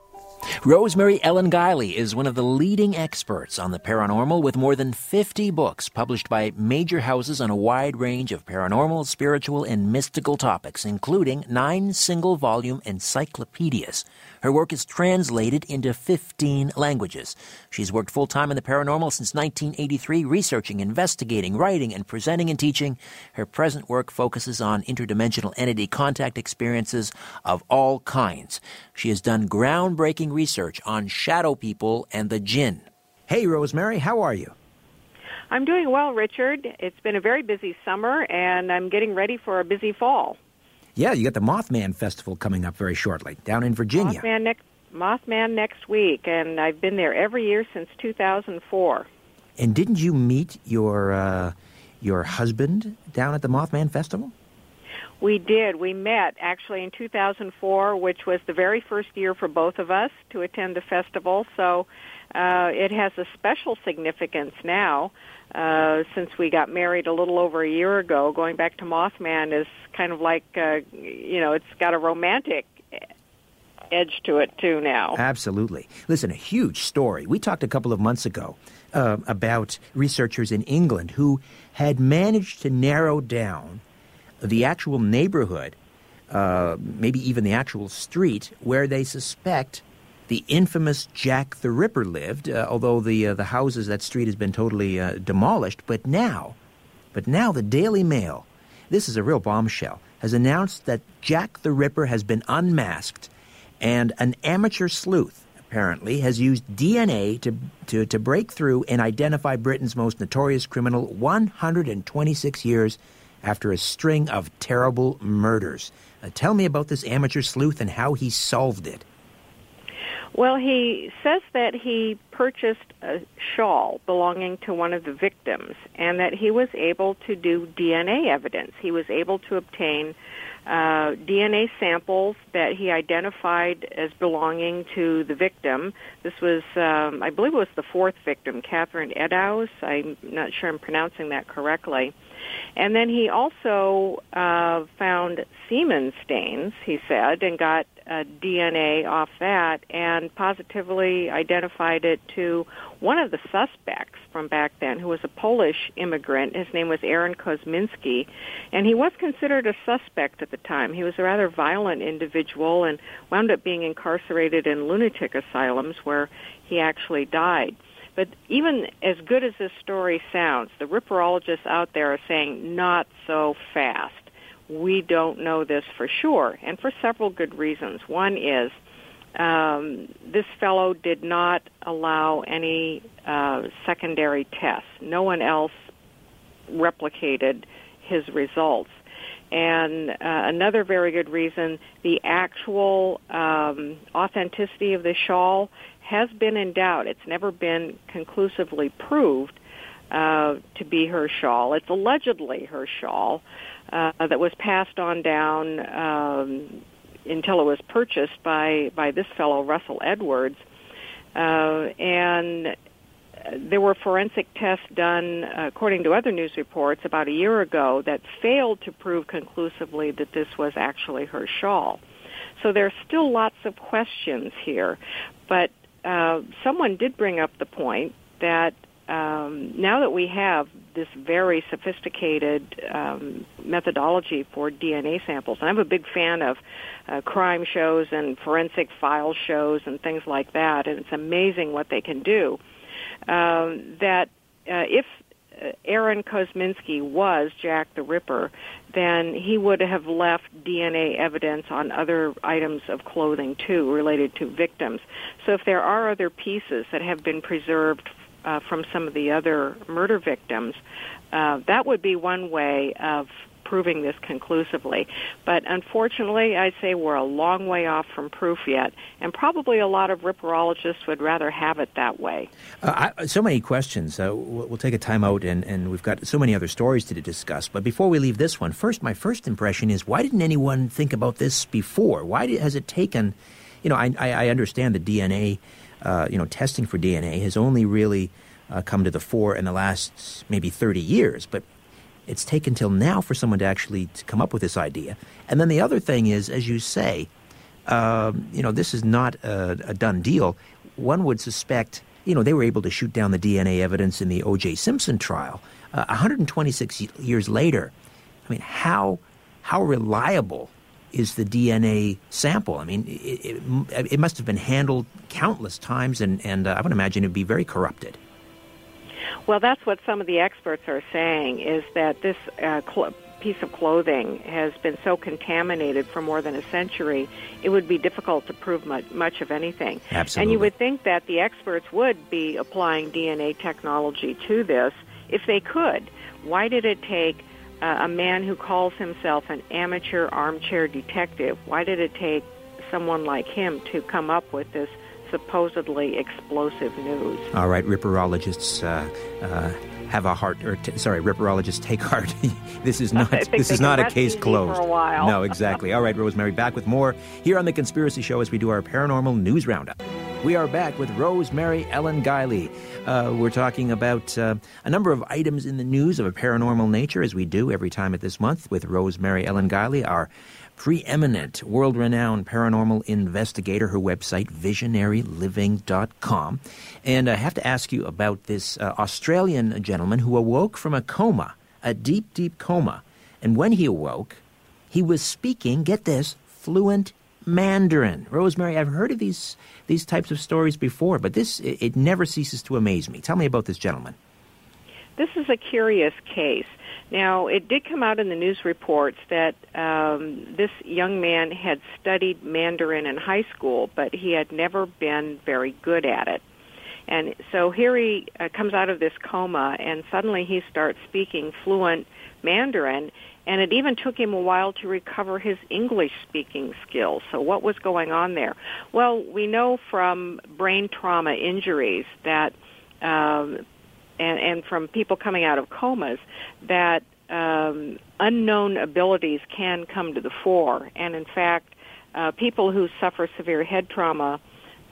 Rosemary Ellen Guiley is one of the leading experts on the paranormal with more than 50 books published by major houses on a wide range of paranormal, spiritual, and mystical topics, including nine single volume encyclopedias. Her work is translated into 15 languages. She's worked full time in the paranormal since 1983, researching, investigating, writing, and presenting and teaching. Her present work focuses on interdimensional entity contact experiences of all kinds. She has done groundbreaking research on shadow people and the jinn. Hey, Rosemary, how are you? I'm doing well, Richard. It's been a very busy summer, and I'm getting ready for a busy fall. Yeah, you got the Mothman Festival coming up very shortly down in Virginia. Mothman next, Mothman next week, and I've been there every year since 2004. And didn't you meet your uh, your husband down at the Mothman Festival? We did. We met actually in 2004, which was the very first year for both of us to attend the festival. So uh, it has a special significance now. Uh, since we got married a little over a year ago, going back to Mothman is kind of like, uh, you know, it's got a romantic edge to it too now. Absolutely. Listen, a huge story. We talked a couple of months ago uh, about researchers in England who had managed to narrow down the actual neighborhood, uh, maybe even the actual street, where they suspect the infamous Jack the Ripper lived, uh, although the uh, the houses that street has been totally uh, demolished. But now, but now the Daily Mail, this is a real bombshell, has announced that Jack the Ripper has been unmasked, and an amateur sleuth apparently has used DNA to to, to break through and identify Britain's most notorious criminal 126 years after a string of terrible murders. Uh, tell me about this amateur sleuth and how he solved it. Well, he says that he purchased a shawl belonging to one of the victims and that he was able to do DNA evidence. He was able to obtain uh, DNA samples that he identified as belonging to the victim. This was, um, I believe it was the fourth victim, Catherine Eddowes. I'm not sure I'm pronouncing that correctly. And then he also uh, found semen stains, he said, and got uh, DNA off that and positively identified it to one of the suspects from back then, who was a Polish immigrant. His name was Aaron Kosminski, and he was considered a suspect at the time. He was a rather violent individual and wound up being incarcerated in lunatic asylums where he actually died. But even as good as this story sounds, the ripperologists out there are saying not so fast. We don't know this for sure, and for several good reasons. One is um, this fellow did not allow any uh, secondary tests. No one else replicated his results. And uh, another very good reason, the actual um, authenticity of the shawl has been in doubt. It's never been conclusively proved uh, to be her shawl. It's allegedly her shawl uh, that was passed on down um, until it was purchased by by this fellow Russell Edwards, uh, and there were forensic tests done, according to other news reports, about a year ago that failed to prove conclusively that this was actually her shawl. So there are still lots of questions here, but uh, someone did bring up the point that um, now that we have this very sophisticated um, methodology for DNA samples, and I'm a big fan of uh, crime shows and forensic file shows and things like that, and it's amazing what they can do. Um, that uh, if uh, Aaron Kosminski was Jack the Ripper, then he would have left DNA evidence on other items of clothing too related to victims. So if there are other pieces that have been preserved uh, from some of the other murder victims, uh, that would be one way of proving this conclusively. But unfortunately, I'd say we're a long way off from proof yet, and probably a lot of ripperologists would rather have it that way. Uh, I, so many questions. Uh, we'll, take a time out, and, and we've got so many other stories to discuss. But before we leave this one, first, my first impression is why didn't anyone think about this before? Why did, has it taken? You know, I, I understand the DNA. Uh, you know, testing for DNA has only really uh, come to the fore in the last maybe 30 years. But it's taken till now for someone to actually to come up with this idea. And then the other thing is, as you say, um, you know, this is not a, a, done deal. One would suspect, you know, they were able to shoot down the DNA evidence in the O.J. Simpson trial. Uh, 126 years later, I mean, how how reliable is the DNA sample? I mean, it, it, it must have been handled countless times, and, and uh, I would imagine it would be very corrupted. Well, that's what some of the experts are saying is that this uh, cl- piece of clothing has been so contaminated for more than a century, it would be difficult to prove much, much of anything. Absolutely. And you would think that the experts would be applying DNA technology to this if they could. Why did it take uh, a man who calls himself an amateur armchair detective? Why did it take someone like him to come up with this supposedly explosive news. All right, ripperologists uh, uh, have a heart, or t- sorry, ripperologists take heart. this is not this is not a case closed. For a while. no, exactly. All right, Rosemary, back with more here on the Conspiracy Show as we do our paranormal news roundup. We are back with Rosemary Ellen Guiley. Uh, we're talking about uh, a number of items in the news of a paranormal nature, as we do every time at this month with Rosemary Ellen Guiley, our preeminent, world renowned paranormal investigator. Her website, visionaryliving.com. And I have to ask you about this uh, Australian gentleman who awoke from a coma, a deep, deep coma. And when he awoke, he was speaking, get this, fluent Mandarin. Rosemary, I've heard of these, these types of stories before, but this, it, never ceases to amaze me. Tell me about this gentleman. This is a curious case. Now, it did come out in the news reports that um, this young man had studied Mandarin in high school, but he had never been very good at it. And so here he uh, comes out of this coma, and suddenly he starts speaking fluent Mandarin, and it even took him a while to recover his English speaking skills. So, what was going on there? Well, we know from brain trauma injuries that, um, and, and from people coming out of comas, that um, unknown abilities can come to the fore. And in fact, uh, people who suffer severe head trauma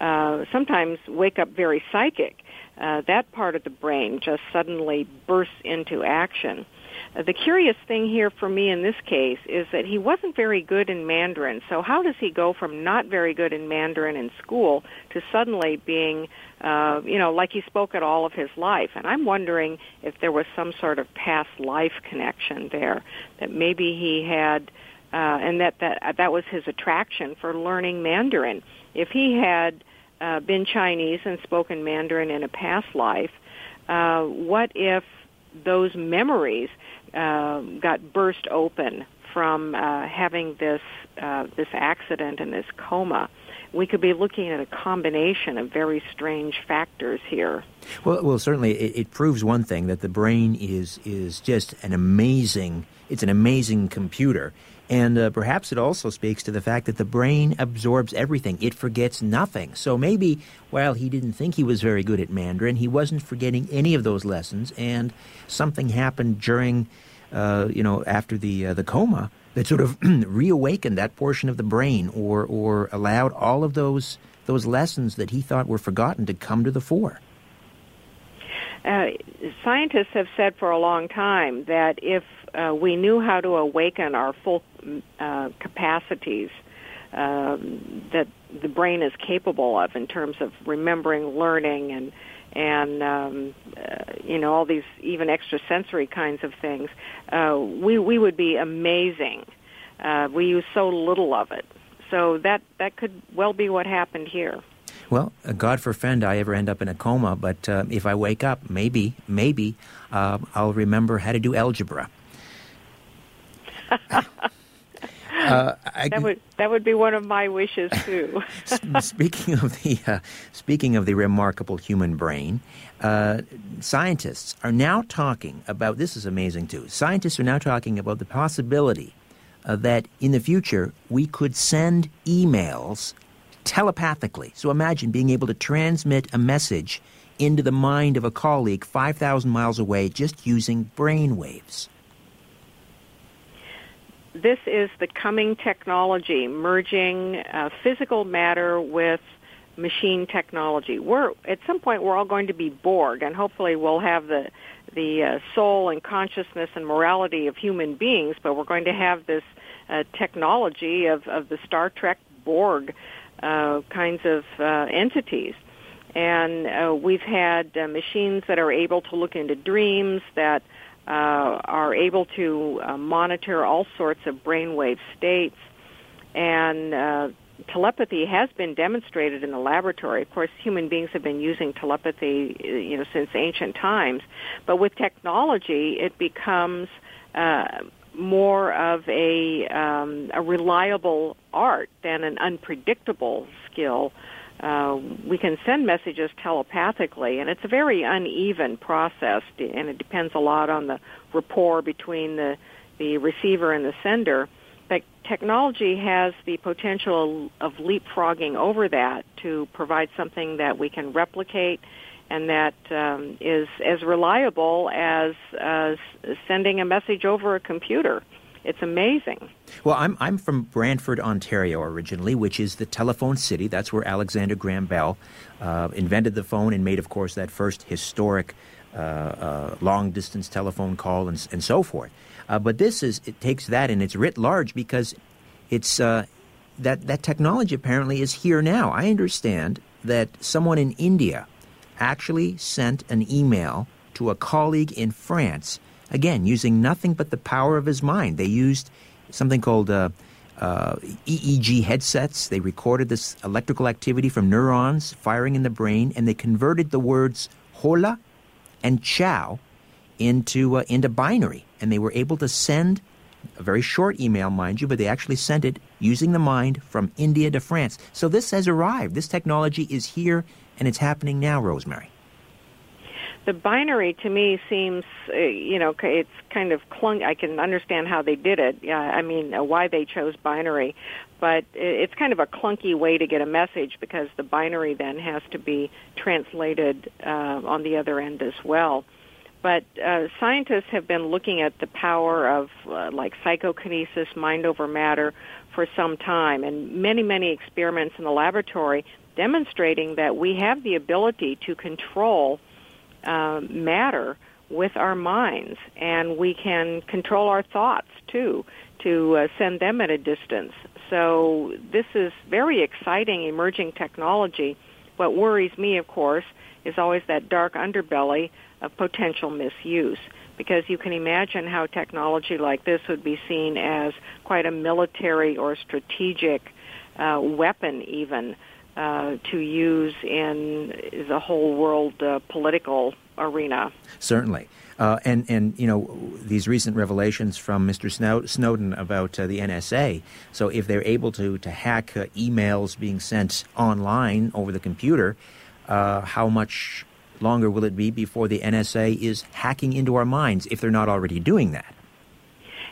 uh, sometimes wake up very psychic. Uh, that part of the brain just suddenly bursts into action. Uh, the curious thing here for me in this case is that he wasn't very good in Mandarin. So how does he go from not very good in Mandarin in school to suddenly being, uh, you know, like he spoke it all of his life? And I'm wondering if there was some sort of past life connection there that maybe he had, uh, and that that that was his attraction for learning Mandarin. If he had uh, been Chinese and spoken Mandarin in a past life, uh, what if those memories uh, got burst open from uh, having this uh, this accident and this coma. We could be looking at a combination of very strange factors here. Well, well, certainly it, it proves one thing that the brain is is just an amazing. It's an amazing computer, and uh, perhaps it also speaks to the fact that the brain absorbs everything. It forgets nothing. So maybe while he didn't think he was very good at Mandarin, he wasn't forgetting any of those lessons, and something happened during, uh, you know, after the uh, the coma that sort of reawakened that portion of the brain, or or allowed all of those those lessons that he thought were forgotten to come to the fore. Uh, scientists have said for a long time that if uh, we knew how to awaken our full uh, capacities um, that the brain is capable of in terms of remembering, learning, and and um, uh, you know all these even extrasensory kinds of things, uh, we we would be amazing. Uh, we use so little of it, so that that could well be what happened here. Well, God forfend I ever end up in a coma, but uh, if I wake up, maybe, maybe uh, I'll remember how to do algebra. Uh, I, that would that would be one of my wishes too. speaking of the uh, speaking of the remarkable human brain, uh, scientists are now talking about this is amazing too. Scientists are now talking about the possibility uh, that in the future we could send emails telepathically. So imagine being able to transmit a message into the mind of a colleague 5,000 miles away just using brain waves this is the coming technology, merging uh, physical matter with machine technology. We're at some point we're all going to be Borg, and hopefully we'll have the the uh, soul and consciousness and morality of human beings, but we're going to have this uh, technology of, of the Star Trek Borg uh, kinds of uh, entities. And uh, we've had uh, machines that are able to look into dreams, that uh, are able to uh, monitor all sorts of brainwave states, and uh, telepathy has been demonstrated in the laboratory. Of course, human beings have been using telepathy, you know, since ancient times. But with technology, it becomes uh, more of a um, a reliable art than an unpredictable skill uh, we can send messages telepathically, and it's a very uneven process, and it depends a lot on the rapport between the the receiver and the sender. But technology has the potential of leapfrogging over that to provide something that we can replicate and that um, is as reliable as uh, sending a message over a computer. It's amazing. Well, I'm, I'm from Brantford, Ontario originally, which is the telephone city. That's where Alexander Graham Bell uh, invented the phone and made, of course, that first historic uh, uh, long distance telephone call and, and so forth. Uh, but this is, it takes that and it's writ large because it's, uh, that, that technology apparently is here now. I understand that someone in India actually sent an email to a colleague in France Again, using nothing but the power of his mind. They used something called uh, uh, EEG headsets. They recorded this electrical activity from neurons firing in the brain, and they converted the words hola and ciao into, uh, into binary. And they were able to send a very short email, mind you, but they actually sent it using the mind from India to France. So this has arrived. This technology is here, and it's happening now, Rosemary. The binary to me seems, uh, you know, it's kind of clung. I can understand how they did it. Yeah, I mean, uh, why they chose binary, but it's kind of a clunky way to get a message because the binary then has to be translated uh, on the other end as well. But uh, scientists have been looking at the power of uh, like psychokinesis, mind over matter, for some time, and many, many experiments in the laboratory demonstrating that we have the ability to control uh, matter with our minds, and we can control our thoughts too to uh, send them at a distance. So this is very exciting emerging technology. What worries me, of course, is always that dark underbelly of potential misuse because you can imagine how technology like this would be seen as quite a military or strategic uh, weapon even uh, to use in the whole world uh, political arena. Certainly. Uh, and, and, you know, these recent revelations from Mr. Snowden about uh, the NSA. So if they're able to, to hack uh, emails being sent online over the computer, uh, how much longer will it be before the NSA is hacking into our minds if they're not already doing that?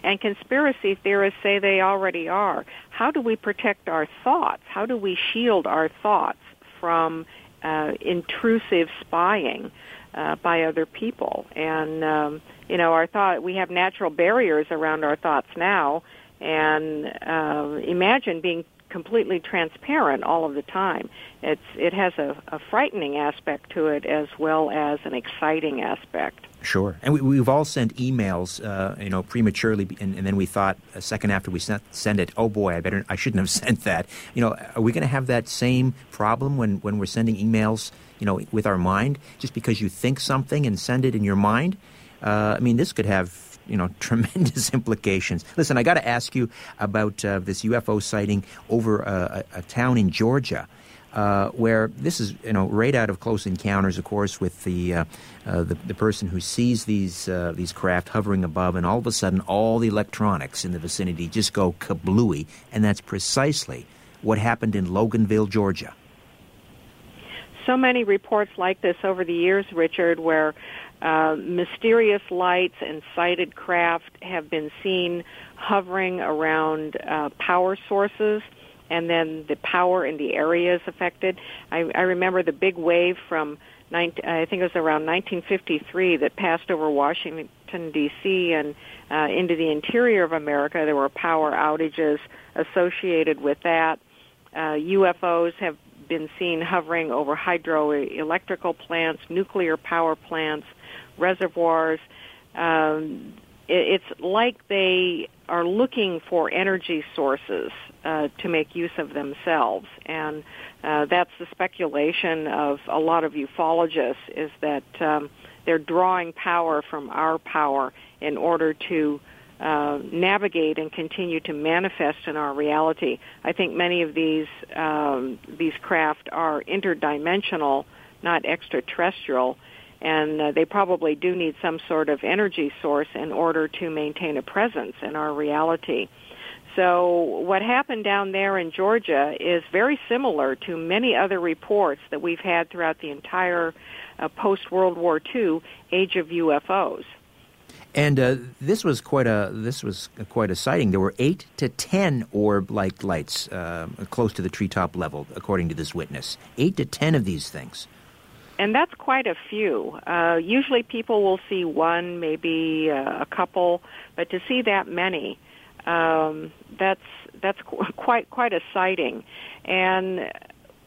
And conspiracy theorists say they already are. How do we protect our thoughts? How do we shield our thoughts from uh, intrusive spying uh, by other people? And um, you know, our thought we have natural barriers around our thoughts now. And uh, imagine being completely transparent all of the time. It's it has a, a frightening aspect to it as well as an exciting aspect. Sure, and we, have all sent emails, uh, you know, prematurely, and, and, then we thought a second after we sent send it, oh boy, I better, I shouldn't have sent that. You know, are we going to have that same problem when when we're sending emails, you know, with our mind, just because you think something and send it in your mind? Uh, I mean, this could have you know tremendous implications. Listen, I got to ask you about uh, this UFO sighting over a, a, a town in Georgia uh, where this is you know right out of Close Encounters, of course, with the uh, uh, the, the, person who sees these uh, these craft hovering above, and all of a sudden all the electronics in the vicinity just go kablooey, and that's precisely what happened in Loganville, Georgia. So many reports like this over the years, Richard, where uh, mysterious lights and sighted craft have been seen hovering around uh, power sources and then the power in the areas affected. I, I remember the big wave from 19, I think it was around 1953 that passed over Washington D.C. and uh, into the interior of America. There were power outages associated with that. Uh, UFOs have been seen hovering over hydroelectrical plants, nuclear power plants, reservoirs. Um, it, it's like they are looking for energy sources uh, to make use of themselves. And uh, that's the speculation of a lot of ufologists is that um, they're drawing power from our power in order to uh, navigate and continue to manifest in our reality. I think many of these um, these craft are interdimensional, not extraterrestrial, and uh, they probably do need some sort of energy source in order to maintain a presence in our reality. So what happened down there in Georgia is very similar to many other reports that we've had throughout the entire uh, post World War II age of UFOs. And uh, this was quite a this was quite a sighting. There were eight to ten orb-like lights uh, close to the treetop level, according to this witness. Eight to ten of these things. And that's quite a few. Uh, usually, people will see one, maybe uh, a couple, but to see that many um, that's that's quite quite a sighting, and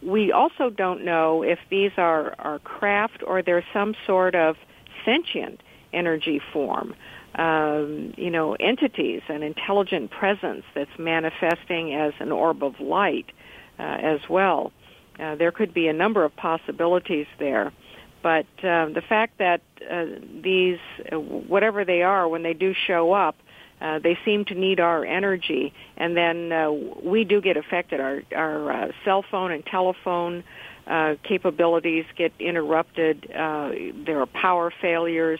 we also don't know if these are are craft or they're some sort of sentient energy form. Um, you know, entities, an intelligent presence that's manifesting as an orb of light uh, as well. Uh, there could be a number of possibilities there. But uh, the fact that uh, these, uh, whatever they are, when they do show up, uh, they seem to need our energy, and then uh, we do get affected. Our our uh, cell phone and telephone uh, capabilities get interrupted. Uh, there are power failures.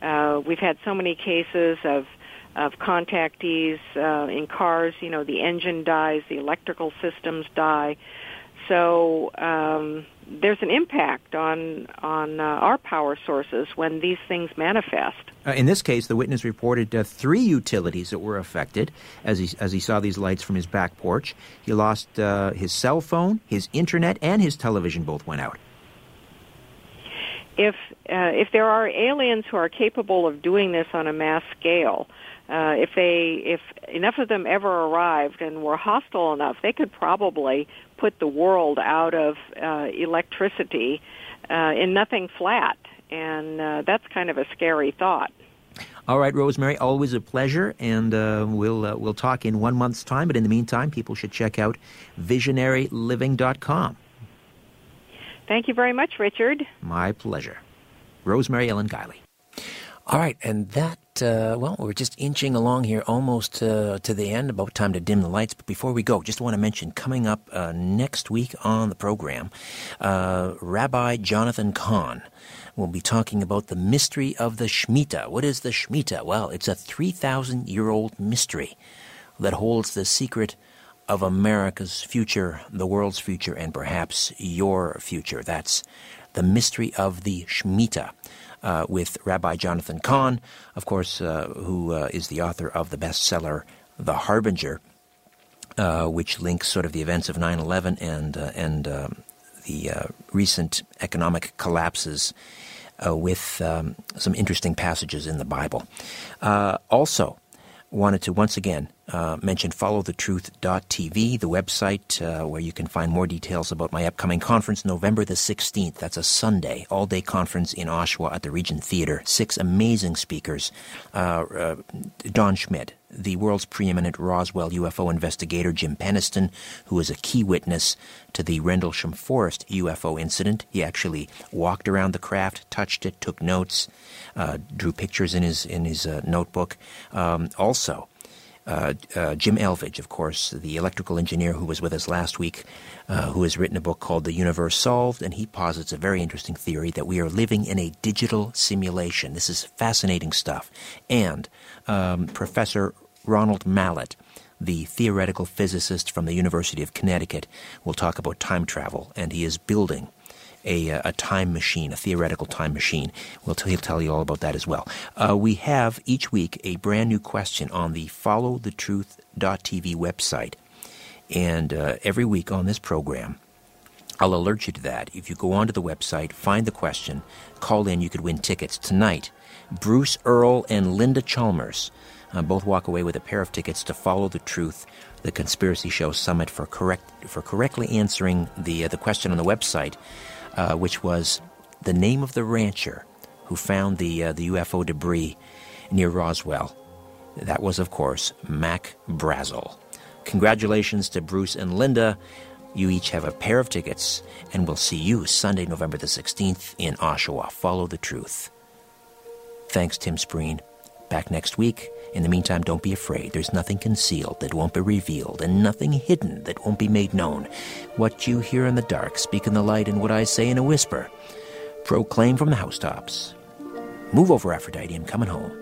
Uh, we've had so many cases of of contactees uh, in cars. You know, the engine dies, the electrical systems die. So um, there's an impact on on uh, our power sources when these things manifest. Uh, in this case, the witness reported uh, three utilities that were affected as he as he saw these lights from his back porch. He lost uh, his cell phone, his internet, and his television both went out. If uh, if there are aliens who are capable of doing this on a mass scale, uh, if they if enough of them ever arrived and were hostile enough, they could probably put the world out of uh, electricity uh, in nothing flat, and uh, that's kind of a scary thought. All right, Rosemary, always a pleasure, and uh, we'll uh, we'll talk in one month's time. But in the meantime, people should check out visionaryliving.com. Thank you very much, Richard. My pleasure. Rosemary Ellen Guiley. All right, and that, uh, well, we're just inching along here almost uh, to the end, about time to dim the lights. But before we go, just want to mention coming up uh, next week on the program, uh, Rabbi Jonathan Cahn will be talking about the mystery of the Shemitah. What is the Shemitah? Well, it's a 3,000 year old mystery that holds the secret of America's future, the world's future, and perhaps your future. That's the mystery of the Shemitah uh, with Rabbi Jonathan Cahn, of course, uh, who uh, is the author of the bestseller The Harbinger, uh, which links sort of the events of 9 11 and, and um, the recent economic collapses with um, some interesting passages in the Bible. also, wanted to once again uh, mention followthetruth.tv, the website uh, where you can find more details about my upcoming conference, November the 16th. That's a Sunday, all day conference in Oshawa at the Regent Theater. Six amazing speakers uh, uh Don Schmitt, the world's preeminent Roswell UFO investigator, Jim Penniston, who was a key witness to the Rendlesham Forest UFO incident. He actually walked around the craft, touched it, took notes, uh, drew pictures in his, in his uh, notebook. Um, also, uh, uh, Jim Elvidge, of course, the electrical engineer who was with us last week, uh, who has written a book called The Universe Solved, and he posits a very interesting theory that we are living in a digital simulation. This is fascinating stuff. And um, Professor Ronald Mallett, the theoretical physicist from the University of Connecticut, will talk about time travel, and he is building a, uh, a time machine, a theoretical time machine. We'll t- he'll tell you all about that as well. Uh, we have each week a brand new question on the followthetruth.tv website. And uh, every week on this program, I'll alert you to that. If you go onto the website, find the question, call in, you could win tickets. Tonight, Bruce Earle and Linda Chalmers uh, both walk away with a pair of tickets to Follow the Truth, the Conspiracy Show Summit, for correct for correctly answering the uh, the question on the website uh, which was the name of the rancher who found the, uh, the UFO debris near Roswell. That was, of course, Mac Brazel. Congratulations to Bruce and Linda. You each have a pair of tickets, and we'll see you Sunday, November the 16th in Oshawa. Follow the truth. Thanks, Tim Spreen. Back next week. In the meantime, don't be afraid. There's nothing concealed that won't be revealed, and nothing hidden that won't be made known. What you hear in the dark, speak in the light, and what I say in a whisper, proclaim from the housetops. Move over, Aphrodite. I'm coming home.